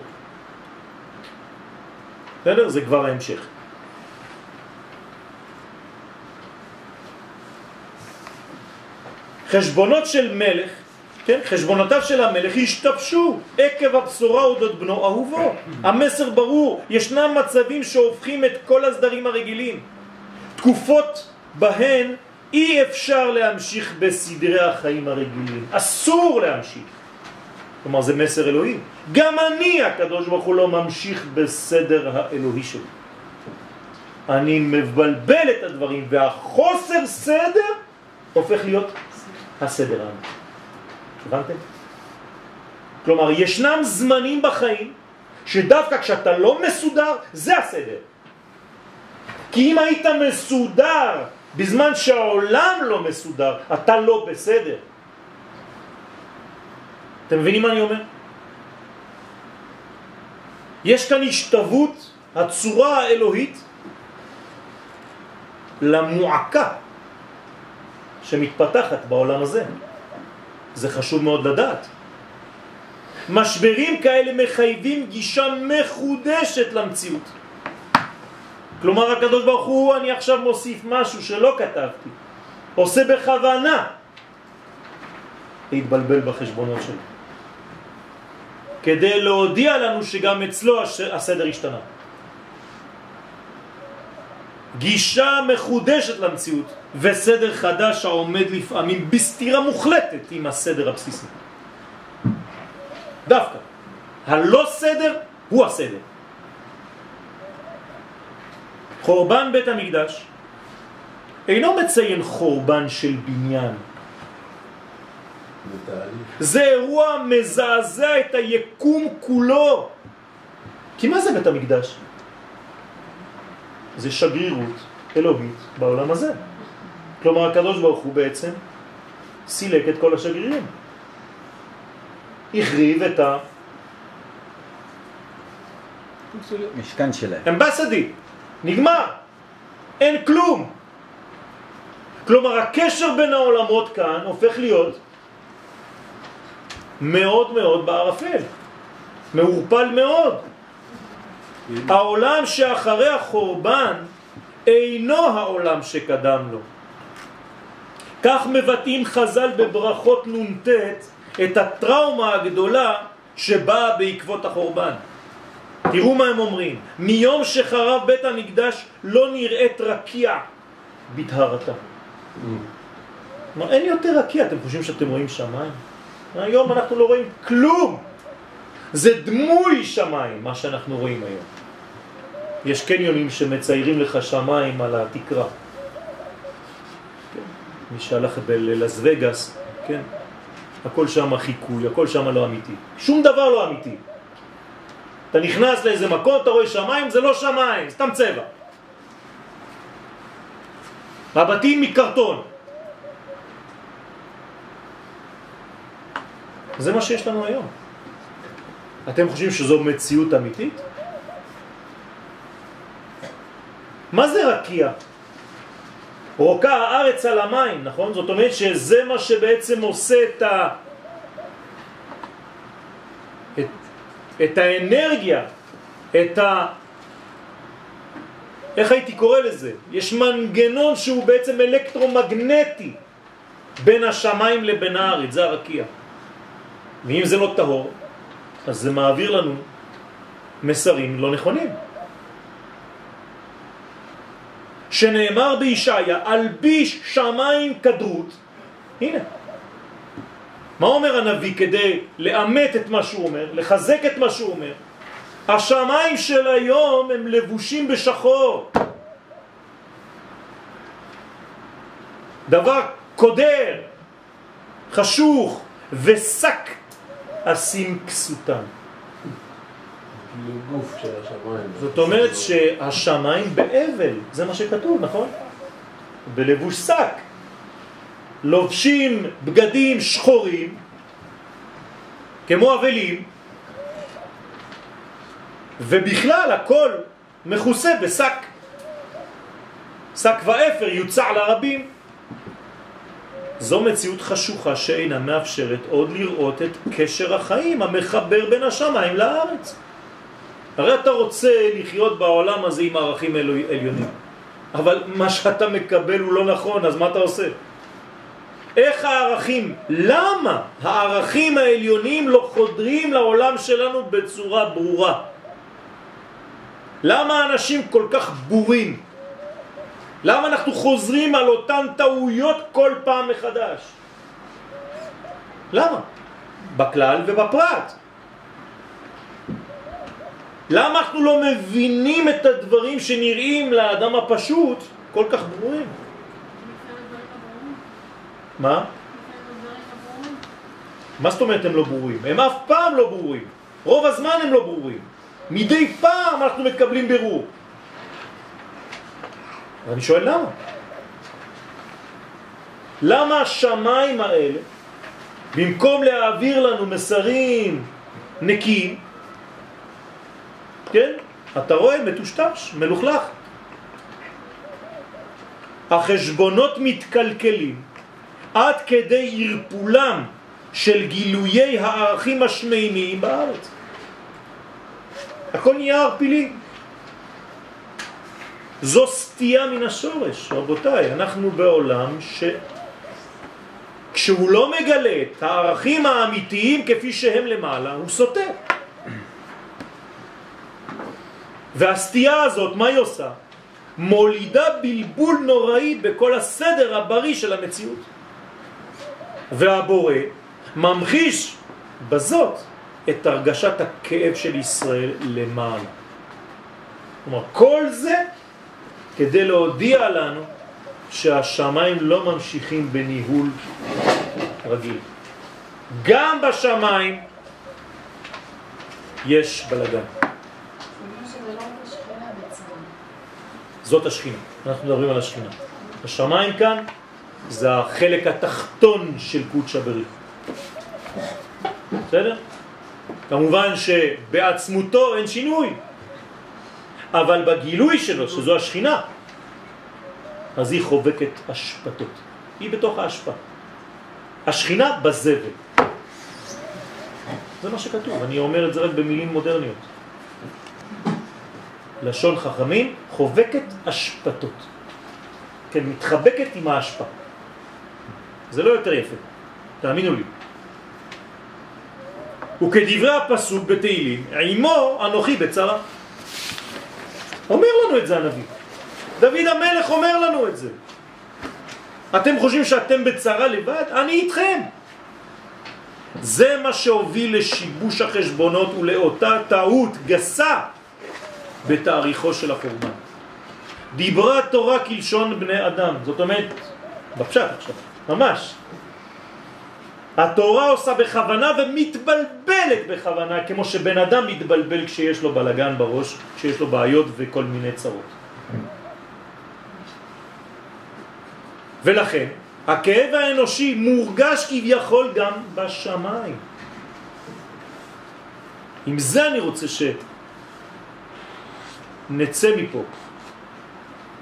בסדר? זה כבר ההמשך. חשבונות של מלך, כן? חשבונותיו של המלך השתבשו עקב הבשורה אודות בנו אהובו. המסר ברור, ישנם מצבים שהופכים את כל הסדרים הרגילים. תקופות בהן אי אפשר להמשיך בסדרי החיים הרגילים. אסור להמשיך. כלומר זה מסר אלוהי. גם אני, הקדוש ברוך הוא, לא ממשיך בסדר האלוהי שלי. אני מבלבל את הדברים, והחוסר סדר הופך להיות הסדר האמיתי. הבנתם? כלומר, ישנם זמנים בחיים שדווקא כשאתה לא מסודר, זה הסדר. כי אם היית מסודר בזמן שהעולם לא מסודר, אתה לא בסדר. אתם מבינים מה אני אומר? יש כאן השתוות הצורה האלוהית למועקה שמתפתחת בעולם הזה. זה חשוב מאוד לדעת. משברים כאלה מחייבים גישה מחודשת למציאות. כלומר הקדוש ברוך הוא, אני עכשיו מוסיף משהו שלא כתבתי, עושה בכוונה להתבלבל בחשבונות שלו. כדי להודיע לנו שגם אצלו הסדר השתנה. גישה מחודשת למציאות וסדר חדש העומד לפעמים בסתירה מוחלטת עם הסדר הבסיסי. דווקא. הלא סדר הוא הסדר. חורבן בית המקדש אינו מציין חורבן של בניין. זה אירוע מזעזע את היקום כולו. כי מה זה בית המקדש? זה שגרירות אלוהית בעולם הזה. כלומר הקדוש ברוך הוא בעצם סילק את כל השגרירים. החריב את ה... משכן שלהם. אמבסדי, נגמר, אין כלום. כלומר הקשר בין העולמות כאן הופך להיות מאוד מאוד בערפל, מעורפל מאוד. העולם שאחרי החורבן אינו העולם שקדם לו. כך מבטאים חז"ל בברכות נ"ט את הטראומה הגדולה שבאה בעקבות החורבן. תראו מה הם אומרים, מיום שחרב בית המקדש לא נראית רקיע בטהרתה. כלומר, אין יותר רקיע, אתם חושבים שאתם רואים שמיים? היום אנחנו לא רואים כלום. זה דמוי שמיים, מה שאנחנו רואים היום. יש קניונים שמציירים לך שמיים על התקרה. כן. מי שהלך בלס וגאס, כן? הכל שם חיקוי, הכל שם לא אמיתי. שום דבר לא אמיתי. אתה נכנס לאיזה מקום, אתה רואה שמיים, זה לא שמיים, סתם צבע. הבתים מקרטון. זה מה שיש לנו היום. אתם חושבים שזו מציאות אמיתית? מה זה רקיע? רוקה הארץ על המים, נכון? זאת אומרת שזה מה שבעצם עושה את, ה... את, את האנרגיה, את ה... איך הייתי קורא לזה? יש מנגנון שהוא בעצם אלקטרומגנטי בין השמיים לבין הארץ, זה הרקיע. ואם זה לא טהור, אז זה מעביר לנו מסרים לא נכונים. שנאמר בישעיה, אלביש שמיים כדרות, הנה. מה אומר הנביא כדי לאמת את מה שהוא אומר, לחזק את מה שהוא אומר? השמיים של היום הם לבושים בשחור. דבר קודר, חשוך ושק אשים כסותם. השמיים. זאת אומרת שהשמיים באבל, זה מה שכתוב, נכון? בלבוש שק. לובשים בגדים שחורים, כמו אבלים, ובכלל הכל מכוסה בשק. שק ואפר יוצע לרבים. זו מציאות חשוכה שאינה מאפשרת עוד לראות את קשר החיים המחבר בין השמיים לארץ. הרי אתה רוצה לחיות בעולם הזה עם ערכים עליונים, אבל מה שאתה מקבל הוא לא נכון, אז מה אתה עושה? איך הערכים, למה הערכים העליונים לא חודרים לעולם שלנו בצורה ברורה? למה אנשים כל כך בורים? למה אנחנו חוזרים על אותן טעויות כל פעם מחדש? למה? בכלל ובפרט. למה אנחנו לא מבינים את הדברים שנראים לאדם הפשוט כל כך ברורים? מה? מה זאת אומרת הם לא ברורים? הם אף פעם לא ברורים. רוב הזמן הם לא ברורים. מדי פעם אנחנו מקבלים ברור. ואני שואל למה? למה השמיים האלה, במקום להעביר לנו מסרים נקיים, כן? אתה רואה מטושטש, מלוכלך. החשבונות מתקלקלים עד כדי ערפולם של גילויי הערכים השמימיים בארץ. הכל נהיה ערפילי. זו סטייה מן השורש, רבותיי, אנחנו בעולם ש... כשהוא לא מגלה את הערכים האמיתיים כפי שהם למעלה, הוא סותר. והסטייה הזאת, מה היא עושה? מולידה בלבול נוראי בכל הסדר הבריא של המציאות. והבורא ממחיש בזאת את הרגשת הכאב של ישראל למעלה. כלומר, כל זה כדי להודיע לנו שהשמיים לא ממשיכים בניהול רגיל. גם בשמיים יש בלגן. זאת השכינה, אנחנו מדברים על השכינה. השמיים כאן זה החלק התחתון של קודשא בריך. בסדר? כמובן שבעצמותו אין שינוי, אבל בגילוי שלו, שזו השכינה, אז היא חובקת השפתות. היא בתוך ההשפעה. השכינה בזבל. זה מה שכתוב, אני אומר את זה רק במילים מודרניות. לשון חכמים חובקת השפתות. כן, מתחבקת עם ההשפעה. זה לא יותר יפה, תאמינו לי. וכדברי הפסוק בתהילים, עמו אנוכי בצרה. אומר לנו את זה הנביא. דוד המלך אומר לנו את זה. אתם חושבים שאתם בצרה לבד? אני איתכם. זה מה שהוביל לשיבוש החשבונות ולאותה טעות גסה בתאריכו של החורבן. דיברה תורה כלשון בני אדם, זאת אומרת, בפשט עכשיו, ממש. התורה עושה בכוונה ומתבלבלת בכוונה, כמו שבן אדם מתבלבל כשיש לו בלגן בראש, כשיש לו בעיות וכל מיני צרות. ולכן, הכאב האנושי מורגש כביכול גם בשמיים. עם זה אני רוצה שנצא מפה.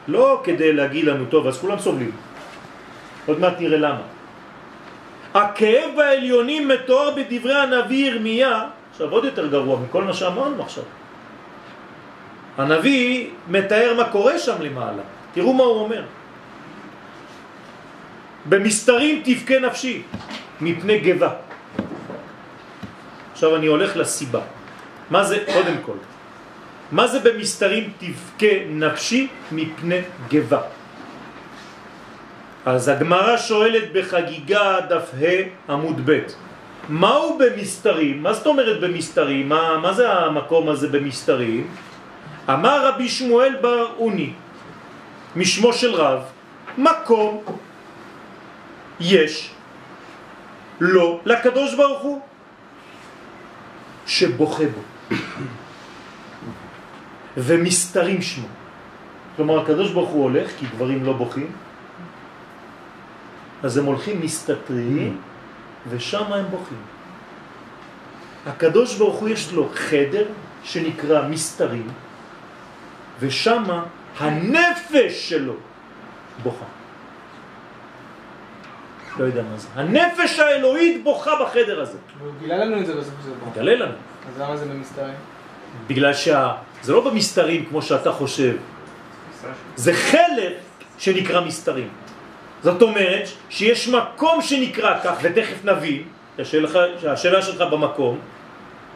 לא כדי להגיד לנו, טוב, אז כולם סובלים. עוד מעט נראה למה. הכאב העליונים מתואר בדברי הנביא ירמיה, עכשיו עוד יותר גרוע מכל מה שאמרנו עכשיו. הנביא מתאר מה קורה שם למעלה. תראו מה הוא אומר. במסתרים תבכה נפשי מפני גבה. עכשיו אני הולך לסיבה. מה זה קודם כל? מה זה במסתרים תבכה נפשי מפני גבה? אז הגמרא שואלת בחגיגה דף ה' עמוד ב' מהו במסתרים? מה זאת אומרת במסתרים? מה, מה זה המקום הזה במסתרים? אמר רבי שמואל בר אוני משמו של רב מקום יש לו לקדוש ברוך הוא שבוכה בו ומסתרים שמו כלומר הקדוש ברוך הוא הולך כי גברים לא בוכים אז הם הולכים מסתתרים ושם הם בוכים הקדוש ברוך הוא יש לו חדר שנקרא מסתרים ושם הנפש שלו בוכה לא יודע מה זה. הנפש האלוהית בוכה בחדר הזה. הוא גילה לנו את זה בסופו של דבר. גלה לנו. אז למה זה במסתרים? בגלל שזה לא במסתרים כמו שאתה חושב. זה חלק שנקרא מסתרים. זאת אומרת שיש מקום שנקרא כך, ותכף נבין, השאלה, השאלה שלך במקום,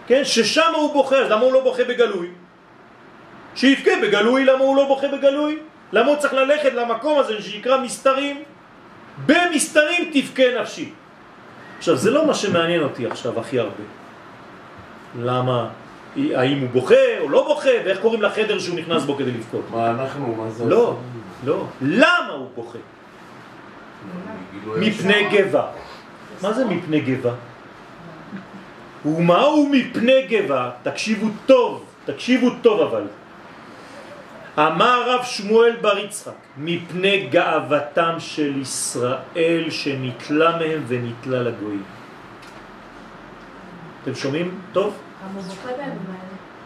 כן, ששם הוא בוכה, אז למה הוא לא בוכה בגלוי? שיבכה בגלוי, למה הוא לא בוכה בגלוי? למה הוא צריך ללכת למקום הזה שנקרא מסתרים? במסתרים תבכה נפשי. עכשיו, זה לא מה שמעניין אותי עכשיו הכי הרבה. למה? האם הוא בוכה או לא בוכה, ואיך קוראים לחדר שהוא נכנס בו כדי לבכות. מה אנחנו, מה זה לא? לא. למה הוא בוכה? מפני גבה. מה זה מפני גבה? ומהו מפני גבה? תקשיבו טוב, תקשיבו טוב אבל. אמר רב שמואל בר יצחק, מפני גאוותם של ישראל שנתלה מהם ונתלה לגויים. אתם שומעים טוב?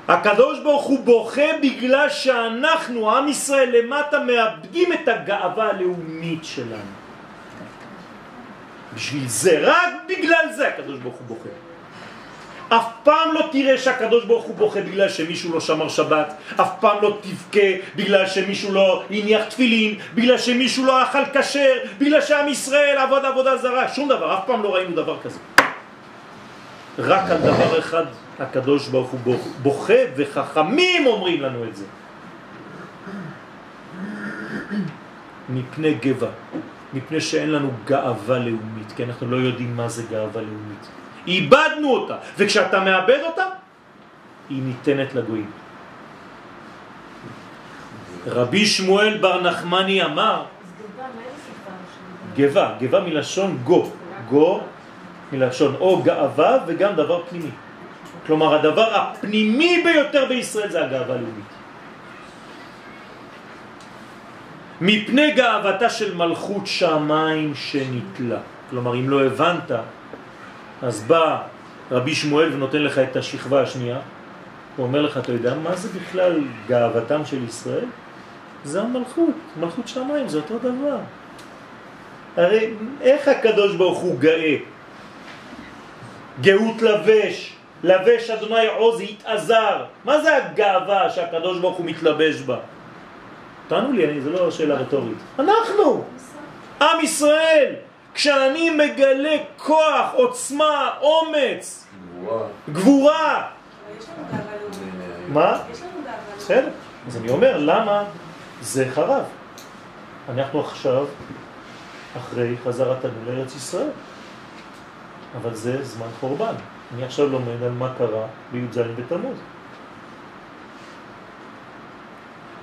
הקדוש ברוך הוא בוכה בגלל שאנחנו, עם ישראל למטה, מאבדים את הגאווה הלאומית שלנו. בשביל זה, רק בגלל זה הקדוש ברוך הוא בוכה. אף פעם לא תראה שהקדוש ברוך הוא בוכה בגלל שמישהו לא שמר שבת, אף פעם לא תבכה בגלל שמישהו לא הניח תפילין, בגלל שמישהו לא אכל כשר, בגלל שעם ישראל עבוד עבודה זרה, שום דבר, אף פעם לא ראינו דבר כזה. רק על דבר אחד הקדוש ברוך הוא בוכה וחכמים אומרים לנו את זה. מפני גבע, מפני שאין לנו גאווה לאומית, כי אנחנו לא יודעים מה זה גאווה לאומית. איבדנו אותה, וכשאתה מאבד אותה, היא ניתנת לגויים. רבי שמואל בר נחמני אמר, גבה, גבה מלשון גו, גו מלשון או גאווה וגם דבר פנימי. כלומר הדבר הפנימי ביותר בישראל זה הגאווה הלאומית. מפני גאוותה של מלכות שמיים שנתלה. כלומר, אם לא הבנת, אז בא רבי שמואל ונותן לך את השכבה השנייה, הוא אומר לך, אתה יודע מה זה בכלל גאוותם של ישראל? זה המלכות, מלכות שמיים, זה אותו דבר. הרי איך הקדוש ברוך הוא גאה? גאות לבש, לבש אדוני עוז התעזר. מה זה הגאווה שהקדוש ברוך הוא מתלבש בה? תענו לי, זה לא שאלה רטורית. אנחנו, עם ישראל, כשאני מגלה כוח, עוצמה, אומץ, גבורה. מה? בסדר. אז אני אומר, למה זה חרב? אנחנו עכשיו אחרי חזרתנו לארץ ישראל, אבל זה זמן חורבן. אני עכשיו לומד על מה קרה בי"ז בתמוז.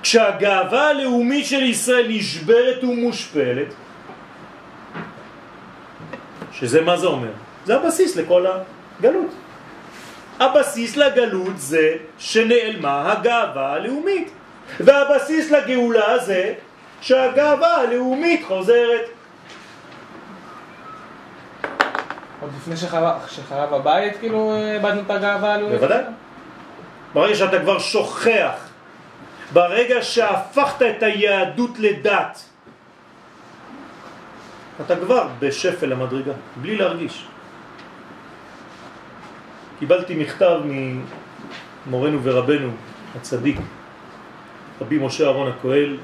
כשהגאווה הלאומית של ישראל נשברת ומושפלת, שזה מה זה אומר? זה הבסיס לכל הגלות. הבסיס לגלות זה שנעלמה הגאווה הלאומית. והבסיס לגאולה זה שהגאווה הלאומית חוזרת. עוד לפני שחרב הבית, כאילו, איבדנו את הגאווה הלאומית? בוודאי. ברגע שאתה כבר שוכח ברגע שהפכת את היהדות לדת, אתה כבר בשפל המדרגה, בלי להרגיש. קיבלתי מכתב ממורנו ורבנו הצדיק, רבי משה אהרון הכהל,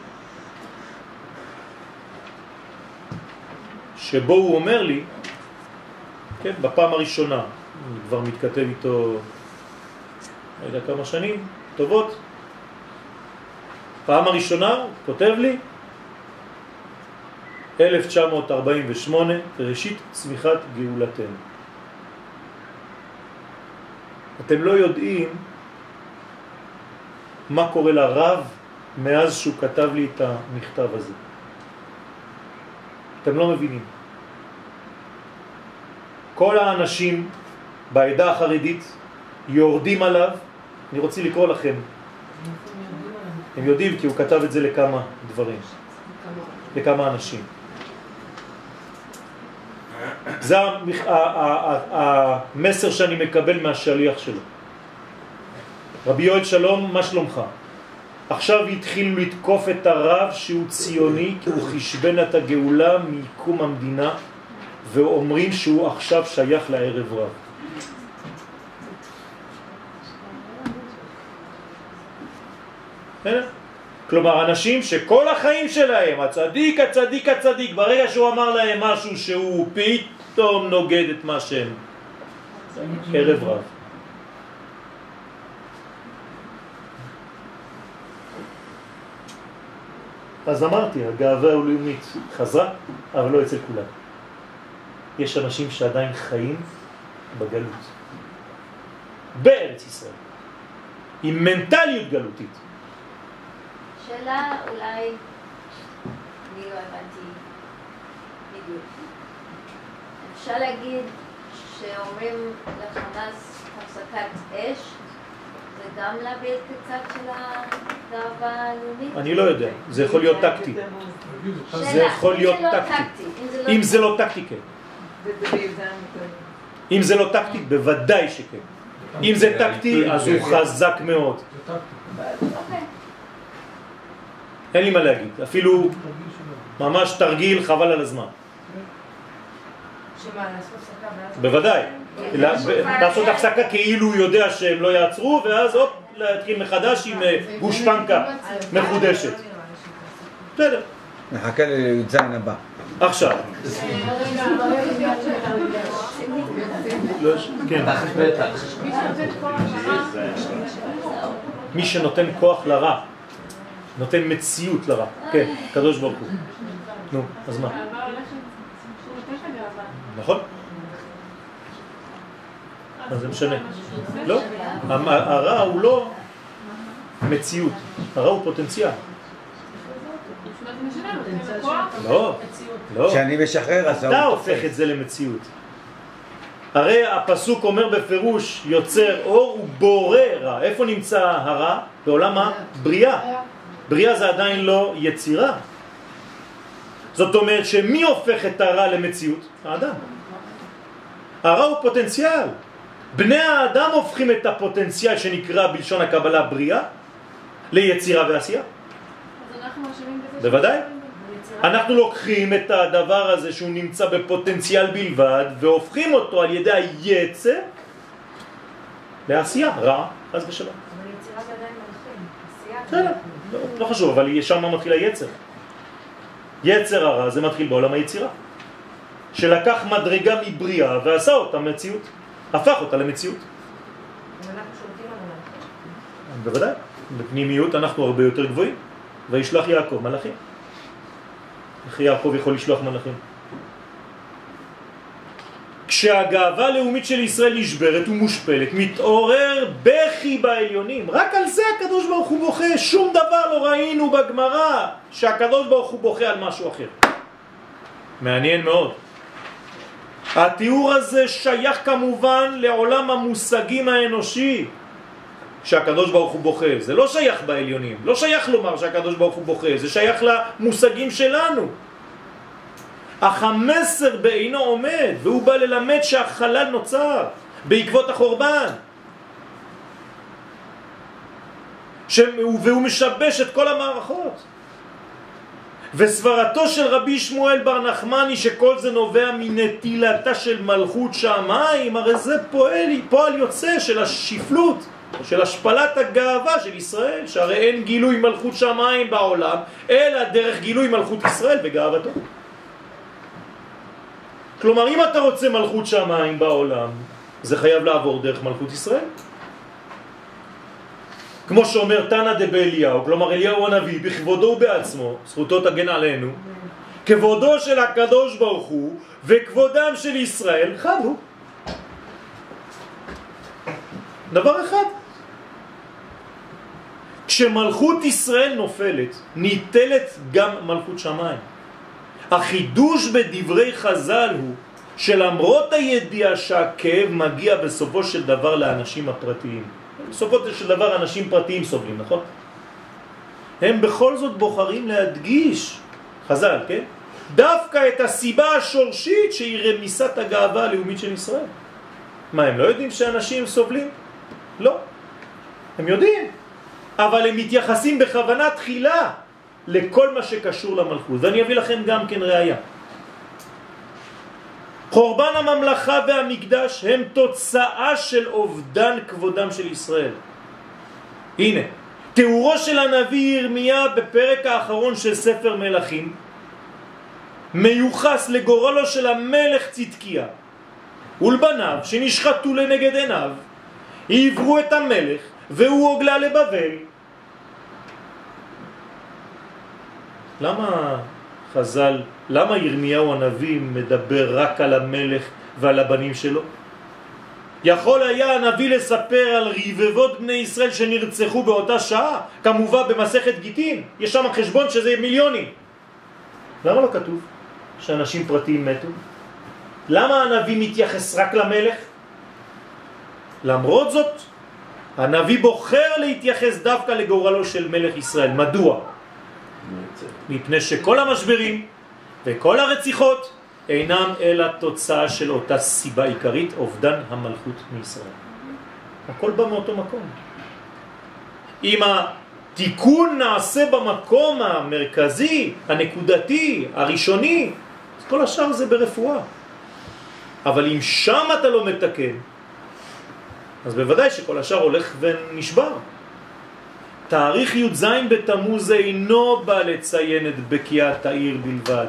שבו הוא אומר לי, כן, בפעם הראשונה, אני כבר מתכתב איתו, לא יודע כמה שנים, טובות, פעם הראשונה, כותב לי, 1948, ראשית צמיחת גאולתנו. אתם לא יודעים מה קורה לרב מאז שהוא כתב לי את המכתב הזה. אתם לא מבינים. כל האנשים בעדה החרדית יורדים עליו, אני רוצה לקרוא לכם הם יודעים כי הוא כתב את זה לכמה דברים, לכמה אנשים. זה המסר שאני מקבל מהשליח שלו. רבי יואל שלום, מה שלומך? עכשיו התחילו לתקוף את הרב שהוא ציוני כי הוא חשבן את הגאולה מיקום המדינה ואומרים שהוא עכשיו שייך לערב רב. כלומר, אנשים שכל החיים שלהם, הצדיק, הצדיק, הצדיק, ברגע שהוא אמר להם משהו שהוא פתאום נוגד את מה שהם, ערב רב. אז אמרתי, הגאווה הלאומית חזרה, אבל לא אצל כולם. יש אנשים שעדיין חיים בגלות, בארץ ישראל, עם מנטליות גלותית. שאלה אולי, אני לא הבנתי בדיוק. אפשר להגיד שאומרים לחמאס הפסקת אש, זה גם להביע קצת של הגאווה הלאומית? אני לא יודע, זה יכול להיות טקטי. זה יכול להיות לא טקטי. אם זה לא טקטי, כן. אם זה לא טקטי, בוודאי שכן. אם זה טקטי, אז הוא חזק מאוד. אוקיי. אין לי מה להגיד, אפילו ממש תרגיל חבל על הזמן. בוודאי. כן. לעשות הפסקה כאילו הוא יודע שהם לא יעצרו, ואז הופ, להתחיל מחדש עם אה, גושפנקה מחודשת. לא לי שתעשו. בסדר. נחכה לי"ז הבא. עכשיו, כן. מי שנותן כוח לרע, נותן מציאות לרע. כן, קדוש ברוך הוא. נו, אז מה? נכון? אז זה משנה. לא, הרע הוא לא מציאות, הרע הוא פוטנציאל. לא, לא. כשאני משחרר אז אתה הופך את זה למציאות. הרי הפסוק אומר בפירוש יוצר אור ובורא רע. איפה נמצא הרע? בעולם הבריאה. בריאה זה עדיין לא יצירה. זאת אומרת שמי הופך את הרע למציאות? האדם. הרע הוא פוטנציאל. בני האדם הופכים את הפוטנציאל שנקרא בלשון הקבלה בריאה ליצירה ועשייה. אז אנחנו אשמים בזה בוודאי. אנחנו לוקחים את הדבר הזה שהוא נמצא בפוטנציאל בלבד והופכים אותו על ידי היצר לעשייה, רע, חס ושלום. אבל יצירה זה עדיין מלכים. עשייה זה לא, לא חשוב, אבל שם מתחיל היצר. יצר הרע זה מתחיל בעולם היצירה. שלקח מדרגה מבריאה ועשה אותה מציאות, הפך אותה למציאות. בוודאי, בפנימיות אנחנו הרבה יותר גבוהים. וישלח יעקב מלאכים. איך יעקב יכול לשלוח מלאכים? כשהגאווה הלאומית של ישראל נשברת ומושפלת, מתעורר בכי בעליונים. רק על זה הקדוש ברוך הוא בוכה. שום דבר לא ראינו בגמרא שהקדוש ברוך הוא בוכה על משהו אחר. מעניין מאוד. התיאור הזה שייך כמובן לעולם המושגים האנושי. שהקדוש ברוך הוא בוכה, זה לא שייך בעליונים, לא שייך לומר שהקדוש ברוך הוא בוכה, זה שייך למושגים שלנו. אך המסר בעינו עומד, והוא בא ללמד שהחלל נוצר בעקבות החורבן. ש... והוא משבש את כל המערכות. וסברתו של רבי שמואל בר נחמני שכל זה נובע מנטילתה של מלכות שמיים, הרי זה פועל, פועל יוצא של השפלות, של השפלת הגאווה של ישראל, שהרי אין גילוי מלכות שמיים בעולם, אלא דרך גילוי מלכות ישראל וגאוותו. כלומר, אם אתה רוצה מלכות שמיים בעולם, זה חייב לעבור דרך מלכות ישראל. כמו שאומר תנא דבאליהו, כלומר אליהו הנביא, בכבודו ובעצמו, זכותו תגן עלינו, כבודו של הקדוש ברוך הוא וכבודם של ישראל, חד הוא. דבר אחד. כשמלכות ישראל נופלת, ניטלת גם מלכות שמיים. החידוש בדברי חז"ל הוא שלמרות הידיעה שהכאב מגיע בסופו של דבר לאנשים הפרטיים, בסופו של דבר אנשים פרטיים סובלים, נכון? הם בכל זאת בוחרים להדגיש, חז"ל, כן? דווקא את הסיבה השורשית שהיא רמיסת הגאווה הלאומית של ישראל. מה, הם לא יודעים שאנשים סובלים? לא. הם יודעים, אבל הם מתייחסים בכוונה תחילה לכל מה שקשור למלכות. ואני אביא לכם גם כן ראיה. חורבן הממלכה והמקדש הם תוצאה של אובדן כבודם של ישראל. הנה, תיאורו של הנביא ירמיה בפרק האחרון של ספר מלכים מיוחס לגורלו של המלך צדקיה ולבניו שנשחטו לנגד עיניו, עברו את המלך והוא הוגלה לבבל. למה חז"ל, למה ירמיהו הנביא מדבר רק על המלך ועל הבנים שלו? יכול היה הנביא לספר על רבבות בני ישראל שנרצחו באותה שעה, כמובן במסכת גיטין, יש שם חשבון שזה מיליונים. למה לא כתוב שאנשים פרטיים מתו? למה הנביא מתייחס רק למלך? למרות זאת, הנביא בוחר להתייחס דווקא לגורלו של מלך ישראל. מדוע? מפני שכל המשברים וכל הרציחות אינם אלא תוצאה של אותה סיבה עיקרית, אובדן המלכות מישראל. הכל בא מאותו מקום. אם התיקון נעשה במקום המרכזי, הנקודתי, הראשוני, אז כל השאר זה ברפואה. אבל אם שם אתה לא מתקן, אז בוודאי שכל השאר הולך ונשבר. תאריך י"ז בתמוז אינו בא לציין את בקיעת העיר בלבד.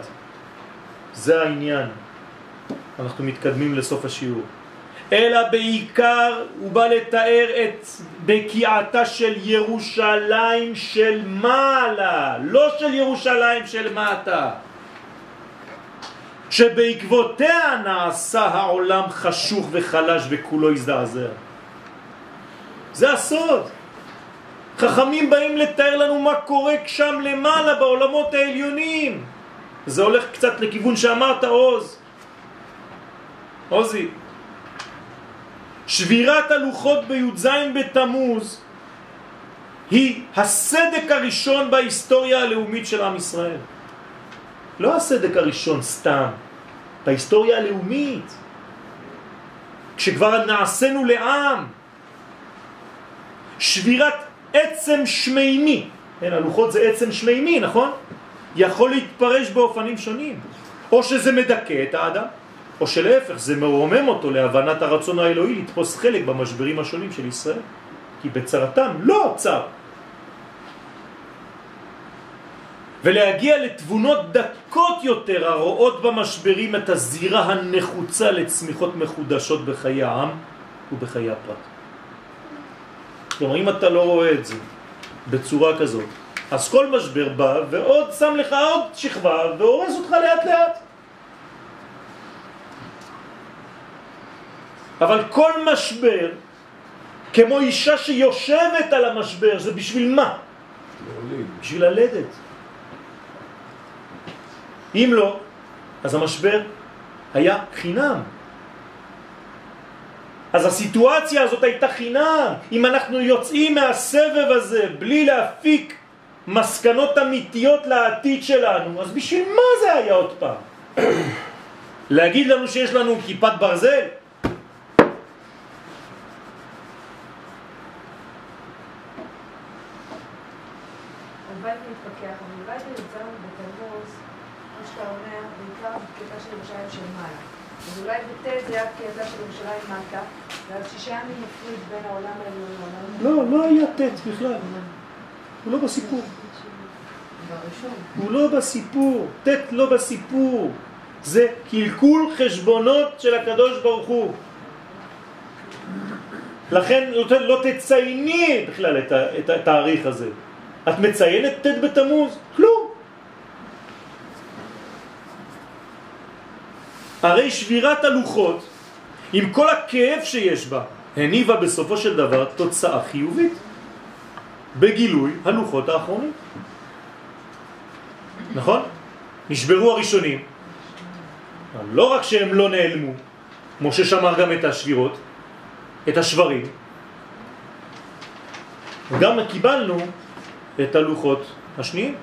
זה העניין. אנחנו מתקדמים לסוף השיעור. אלא בעיקר הוא בא לתאר את בקיעתה של ירושלים של מעלה, לא של ירושלים של מטה. שבעקבותיה נעשה העולם חשוך וחלש וכולו הזדעזע. זה הסוד. חכמים באים לתאר לנו מה קורה שם למעלה בעולמות העליונים. זה הולך קצת לכיוון שאמרת עוז. עוזי. שבירת הלוחות בי"ז בתמוז היא הסדק הראשון בהיסטוריה הלאומית של עם ישראל. לא הסדק הראשון סתם, בהיסטוריה הלאומית. כשכבר נעשינו לעם, שבירת עצם שמימי, כן, הלוחות זה עצם שמימי, נכון? יכול להתפרש באופנים שונים. או שזה מדכא את האדם, או שלהפך, זה מרומם אותו להבנת הרצון האלוהי לתפוס חלק במשברים השונים של ישראל. כי בצרתם לא צר. ולהגיע לתבונות דקות יותר הרואות במשברים את הזירה הנחוצה לצמיחות מחודשות בחיי העם ובחיי הפרט. כלומר, אם אתה לא רואה את זה בצורה כזאת, אז כל משבר בא ועוד שם לך עוד שכבה והורס אותך לאט לאט. אבל כל משבר, כמו אישה שיושבת על המשבר, זה בשביל מה? בשביל ללדת. אם לא, אז המשבר היה חינם. אז הסיטואציה הזאת הייתה חינם. אם אנחנו יוצאים מהסבב הזה בלי להפיק מסקנות אמיתיות לעתיד שלנו, אז בשביל מה זה היה עוד פעם? להגיד לנו שיש לנו כיפת ברזל? הלוואי ונתפכח, אבל אולי בי"ז בתמוז, כמו שאתה אומר, בעיקר בקטע של ירושלים של מעלה. אז אולי בט' זה היה בקטע של ירושלים מטה, ואז שישה ימים מפריד בין העולם העליון לא, לא היה ט' בכלל. הוא לא בסיפור. הוא לא בסיפור. ט' לא בסיפור. זה קלקול חשבונות של הקדוש ברוך הוא. לכן לא, תצייני בכלל את התאריך הזה. את מציינת ט' בתמוז? כלום. הרי שבירת הלוחות, עם כל הכאב שיש בה, הניבה בסופו של דבר תוצאה חיובית בגילוי הלוחות האחרונים. נכון? נשברו הראשונים. לא רק שהם לא נעלמו, משה שמר גם את השבירות, את השברים, גם קיבלנו את הלוחות השניים,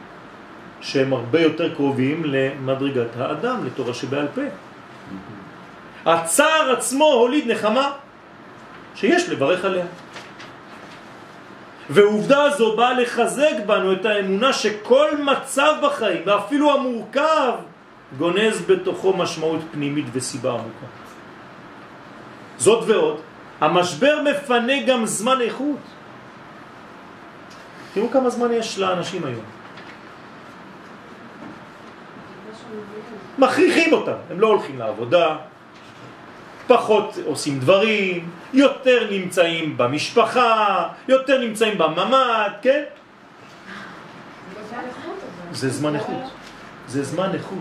שהם הרבה יותר קרובים למדרגת האדם, לתורה שבעל פה. הצער עצמו הוליד נחמה שיש לברך עליה. ועובדה הזו באה לחזק בנו את האמונה שכל מצב בחיים, ואפילו המורכב, גונז בתוכו משמעות פנימית וסיבה עמוקה. זאת ועוד, המשבר מפנה גם זמן איכות. תראו כמה זמן יש לאנשים היום. מכריחים אותם, הם לא הולכים לעבודה, פחות עושים דברים, יותר נמצאים במשפחה, יותר נמצאים בממ"ד, כן? זה זמן איכות. זה זמן איכות.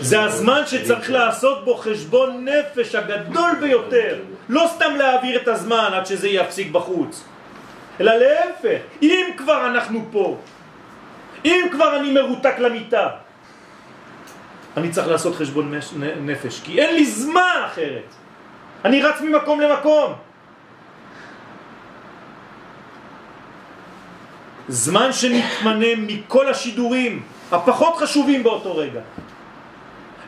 זה הזמן שצריך לעשות בו חשבון נפש הגדול ביותר. לא סתם להעביר את הזמן עד שזה יפסיק בחוץ. אלא להפך, אם כבר אנחנו פה, אם כבר אני מרותק למיטה, אני צריך לעשות חשבון נפש, כי אין לי זמן אחרת. אני רץ ממקום למקום. זמן שנתמנה מכל השידורים הפחות חשובים באותו רגע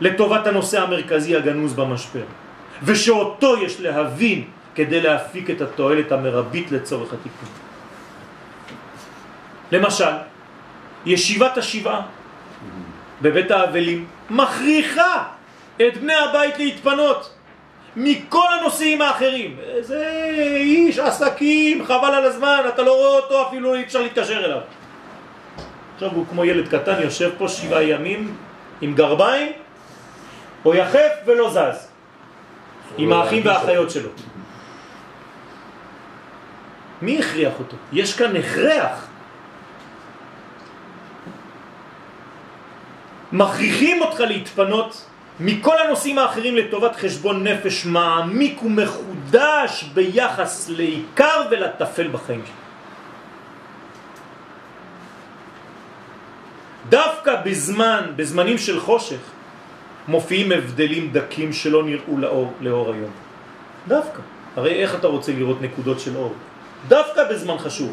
לטובת הנושא המרכזי הגנוז במשבר ושאותו יש להבין כדי להפיק את התועלת המרבית לצורך התיקון. למשל, ישיבת השבעה בבית האבלים מכריחה את בני הבית להתפנות מכל הנושאים האחרים. זה איש עסקים, חבל על הזמן, אתה לא רואה אותו, אפילו אי אפשר להתקשר אליו. עכשיו הוא כמו ילד קטן, יושב פה שבעה ימים עם גרביים, או יחף ולא זז, עם האחים והאחיות שלו. מי הכריח אותו? יש כאן הכרח. מכריחים אותך להתפנות מכל הנושאים האחרים לטובת חשבון נפש מעמיק ומחודש ביחס לעיקר ולטפל בחיים שלך. דווקא בזמן, בזמנים של חושך, מופיעים הבדלים דקים שלא נראו לאור, לאור היום. דווקא. הרי איך אתה רוצה לראות נקודות של אור? דווקא בזמן חשוך.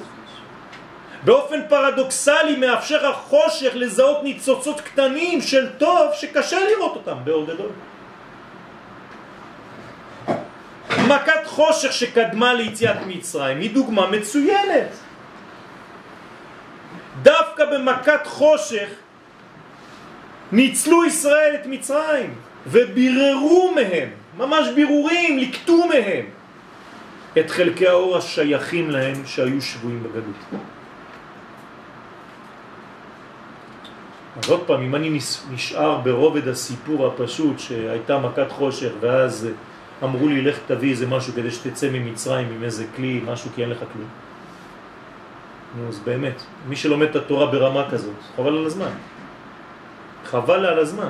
באופן פרדוקסלי מאפשר החושך לזהות ניצוצות קטנים של טוב שקשה לראות אותם באור גדול. מכת חושך שקדמה ליציאת מצרים היא דוגמה מצוינת. דווקא במכת חושך ניצלו ישראל את מצרים וביררו מהם, ממש בירורים, לקטו מהם את חלקי האור השייכים להם שהיו שבויים בגלות. אז עוד פעם, אם אני נשאר ברובד הסיפור הפשוט שהייתה מכת חושך ואז אמרו לי לך תביא איזה משהו כדי שתצא ממצרים עם איזה כלי, משהו כי אין לך כלום. נו, אז באמת, מי שלומד את התורה ברמה כזאת, חבל על הזמן. חבל על הזמן.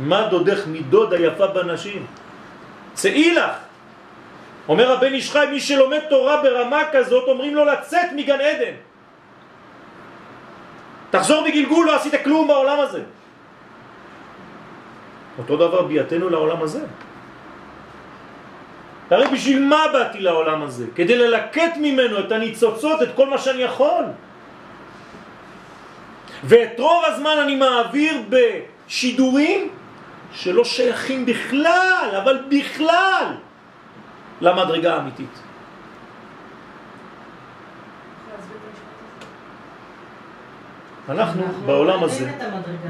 מה דודך מדוד היפה בנשים? צאי לך! אומר הבן איש חי, מי שלומד תורה ברמה כזאת, אומרים לו לצאת מגן עדן. תחזור בגלגול, לא עשית כלום בעולם הזה. אותו דבר בייתנו לעולם הזה. הרי בשביל מה באתי לעולם הזה? כדי ללקט ממנו את הניצוצות, את כל מה שאני יכול. ואת רוב הזמן אני מעביר בשידורים שלא שייכים בכלל, אבל בכלל, למדרגה האמיתית. אנחנו בעולם הזה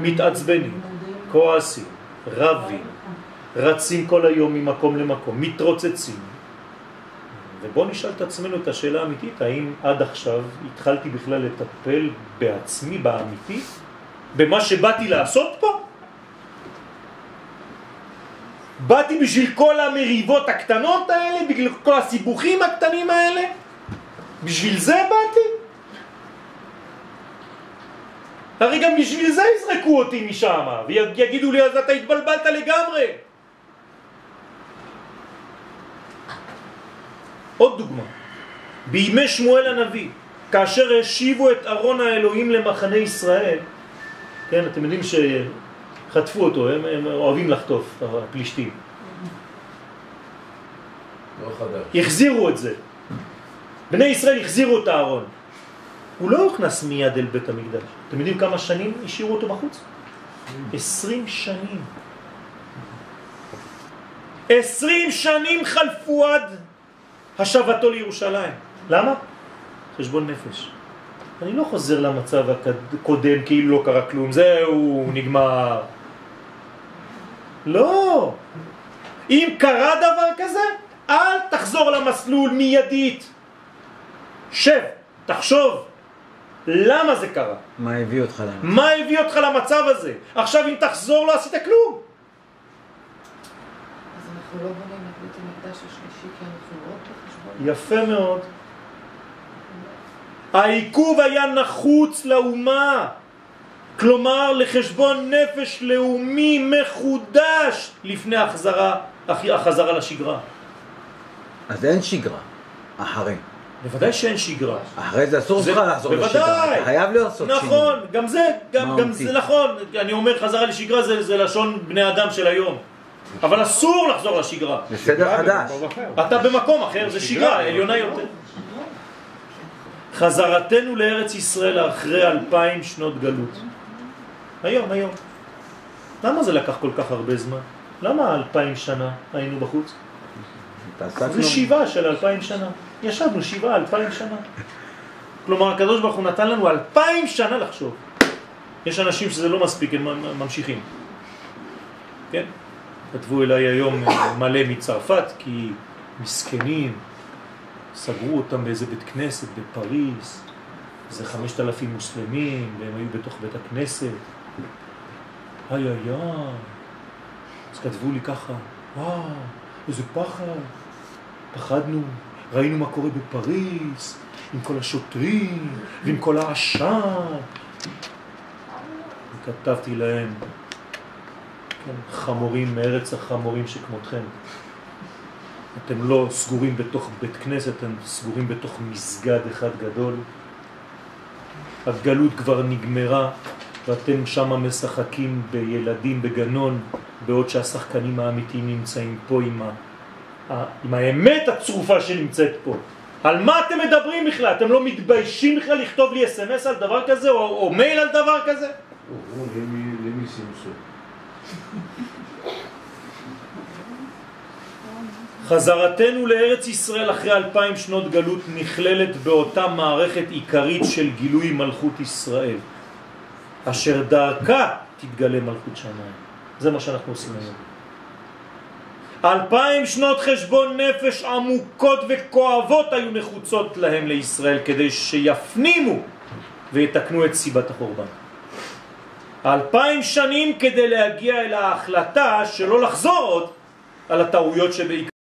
מתעצבנים, כועסים, רבים, רצים כל היום ממקום למקום, מתרוצצים. ובוא נשאל את עצמנו את השאלה האמיתית, האם עד עכשיו התחלתי בכלל לטפל בעצמי, באמיתי, במה שבאתי לעשות פה? באתי בשביל כל המריבות הקטנות האלה, בגלל כל הסיבוכים הקטנים האלה? בשביל זה באתי? הרי גם בשביל זה יזרקו אותי משם, ויגידו לי, אז אתה התבלבלת לגמרי. עוד דוגמה, בימי שמואל הנביא, כאשר השיבו את ארון האלוהים למחנה ישראל, כן, אתם יודעים שחטפו אותו, הם, הם אוהבים לחטוף, הפלישתים. לא חדש. החזירו את זה. בני ישראל החזירו את הארון. הוא לא הוכנס מיד אל בית המקדש. אתם יודעים כמה שנים השאירו אותו בחוץ? עשרים שנים. עשרים שנים חלפו עד השבתו לירושלים. למה? חשבון נפש. אני לא חוזר למצב הקודם כאילו לא קרה כלום, זהו, נגמר. לא. אם קרה דבר כזה, אל תחזור למסלול מיידית. שב, תחשוב, למה זה קרה? מה הביא אותך למצב? מה הביא אותך למצב הזה? עכשיו אם תחזור לא עשית כלום. אז אנחנו לא בונים את בית המקדש השלישי כי אנחנו עוד בחשבון. יפה מאוד. העיכוב היה נחוץ לאומה, כלומר לחשבון נפש לאומי מחודש לפני החזרה, החזרה לשגרה. אז אין שגרה אחרי. בוודאי שאין שגרה. אחרי זה אסור לך לחזור לשגרה. בוודאי. חייב לעשות שינוי. נכון, גם זה, גם, גם. זה נכון. אני אומר חזרה לשגרה זה, זה לשון בני אדם של היום. אבל אסור לחזור לשגרה. זה סדר חדש. אתה במקום אחר, זה שגרה עליונה יותר. חזרתנו לארץ ישראל אחרי אלפיים שנות גלות. היום, היום. למה זה לקח כל כך הרבה זמן? למה אלפיים שנה היינו בחוץ? זה שיבה של אלפיים שנה. ישבנו שיבה אלפיים שנה. כלומר, הקדוש ברוך הוא נתן לנו אלפיים שנה לחשוב. יש אנשים שזה לא מספיק, הם ממשיכים. כן? כתבו אליי היום אה, מלא מצרפת כי מסכנים, סגרו אותם באיזה בית כנסת בפריז, זה חמשת אלפים מוסלמים, והם היו בתוך בית הכנסת. איי איי. אז כתבו לי ככה, וואו, איזה פחד. פחדנו, ראינו מה קורה בפריז, עם כל השוטרים, ועם כל העשן. וכתבתי להם, כן, חמורים מארץ החמורים שכמותכם. אתם לא סגורים בתוך בית כנסת, אתם סגורים בתוך מסגד אחד גדול. הגלות כבר נגמרה ואתם שם משחקים בילדים בגנון, בעוד שהשחקנים האמיתיים נמצאים פה עם. עם האמת הצרופה שנמצאת פה. על מה אתם מדברים בכלל? אתם לא מתביישים בכלל לכתוב לי אס.אם.אס על דבר כזה או, או מייל על דבר כזה? למי סימסו? חזרתנו לארץ ישראל אחרי אלפיים שנות גלות נכללת באותה מערכת עיקרית של גילוי מלכות ישראל, אשר דרכה תתגלה מלכות שמיים. זה מה שאנחנו עושים היום. אלפיים שנות חשבון נפש עמוקות וכואבות היו נחוצות להם לישראל כדי שיפנימו ויתקנו את סיבת החורבן. אלפיים שנים כדי להגיע אל ההחלטה שלא לחזור עוד על הטעויות שבעיקר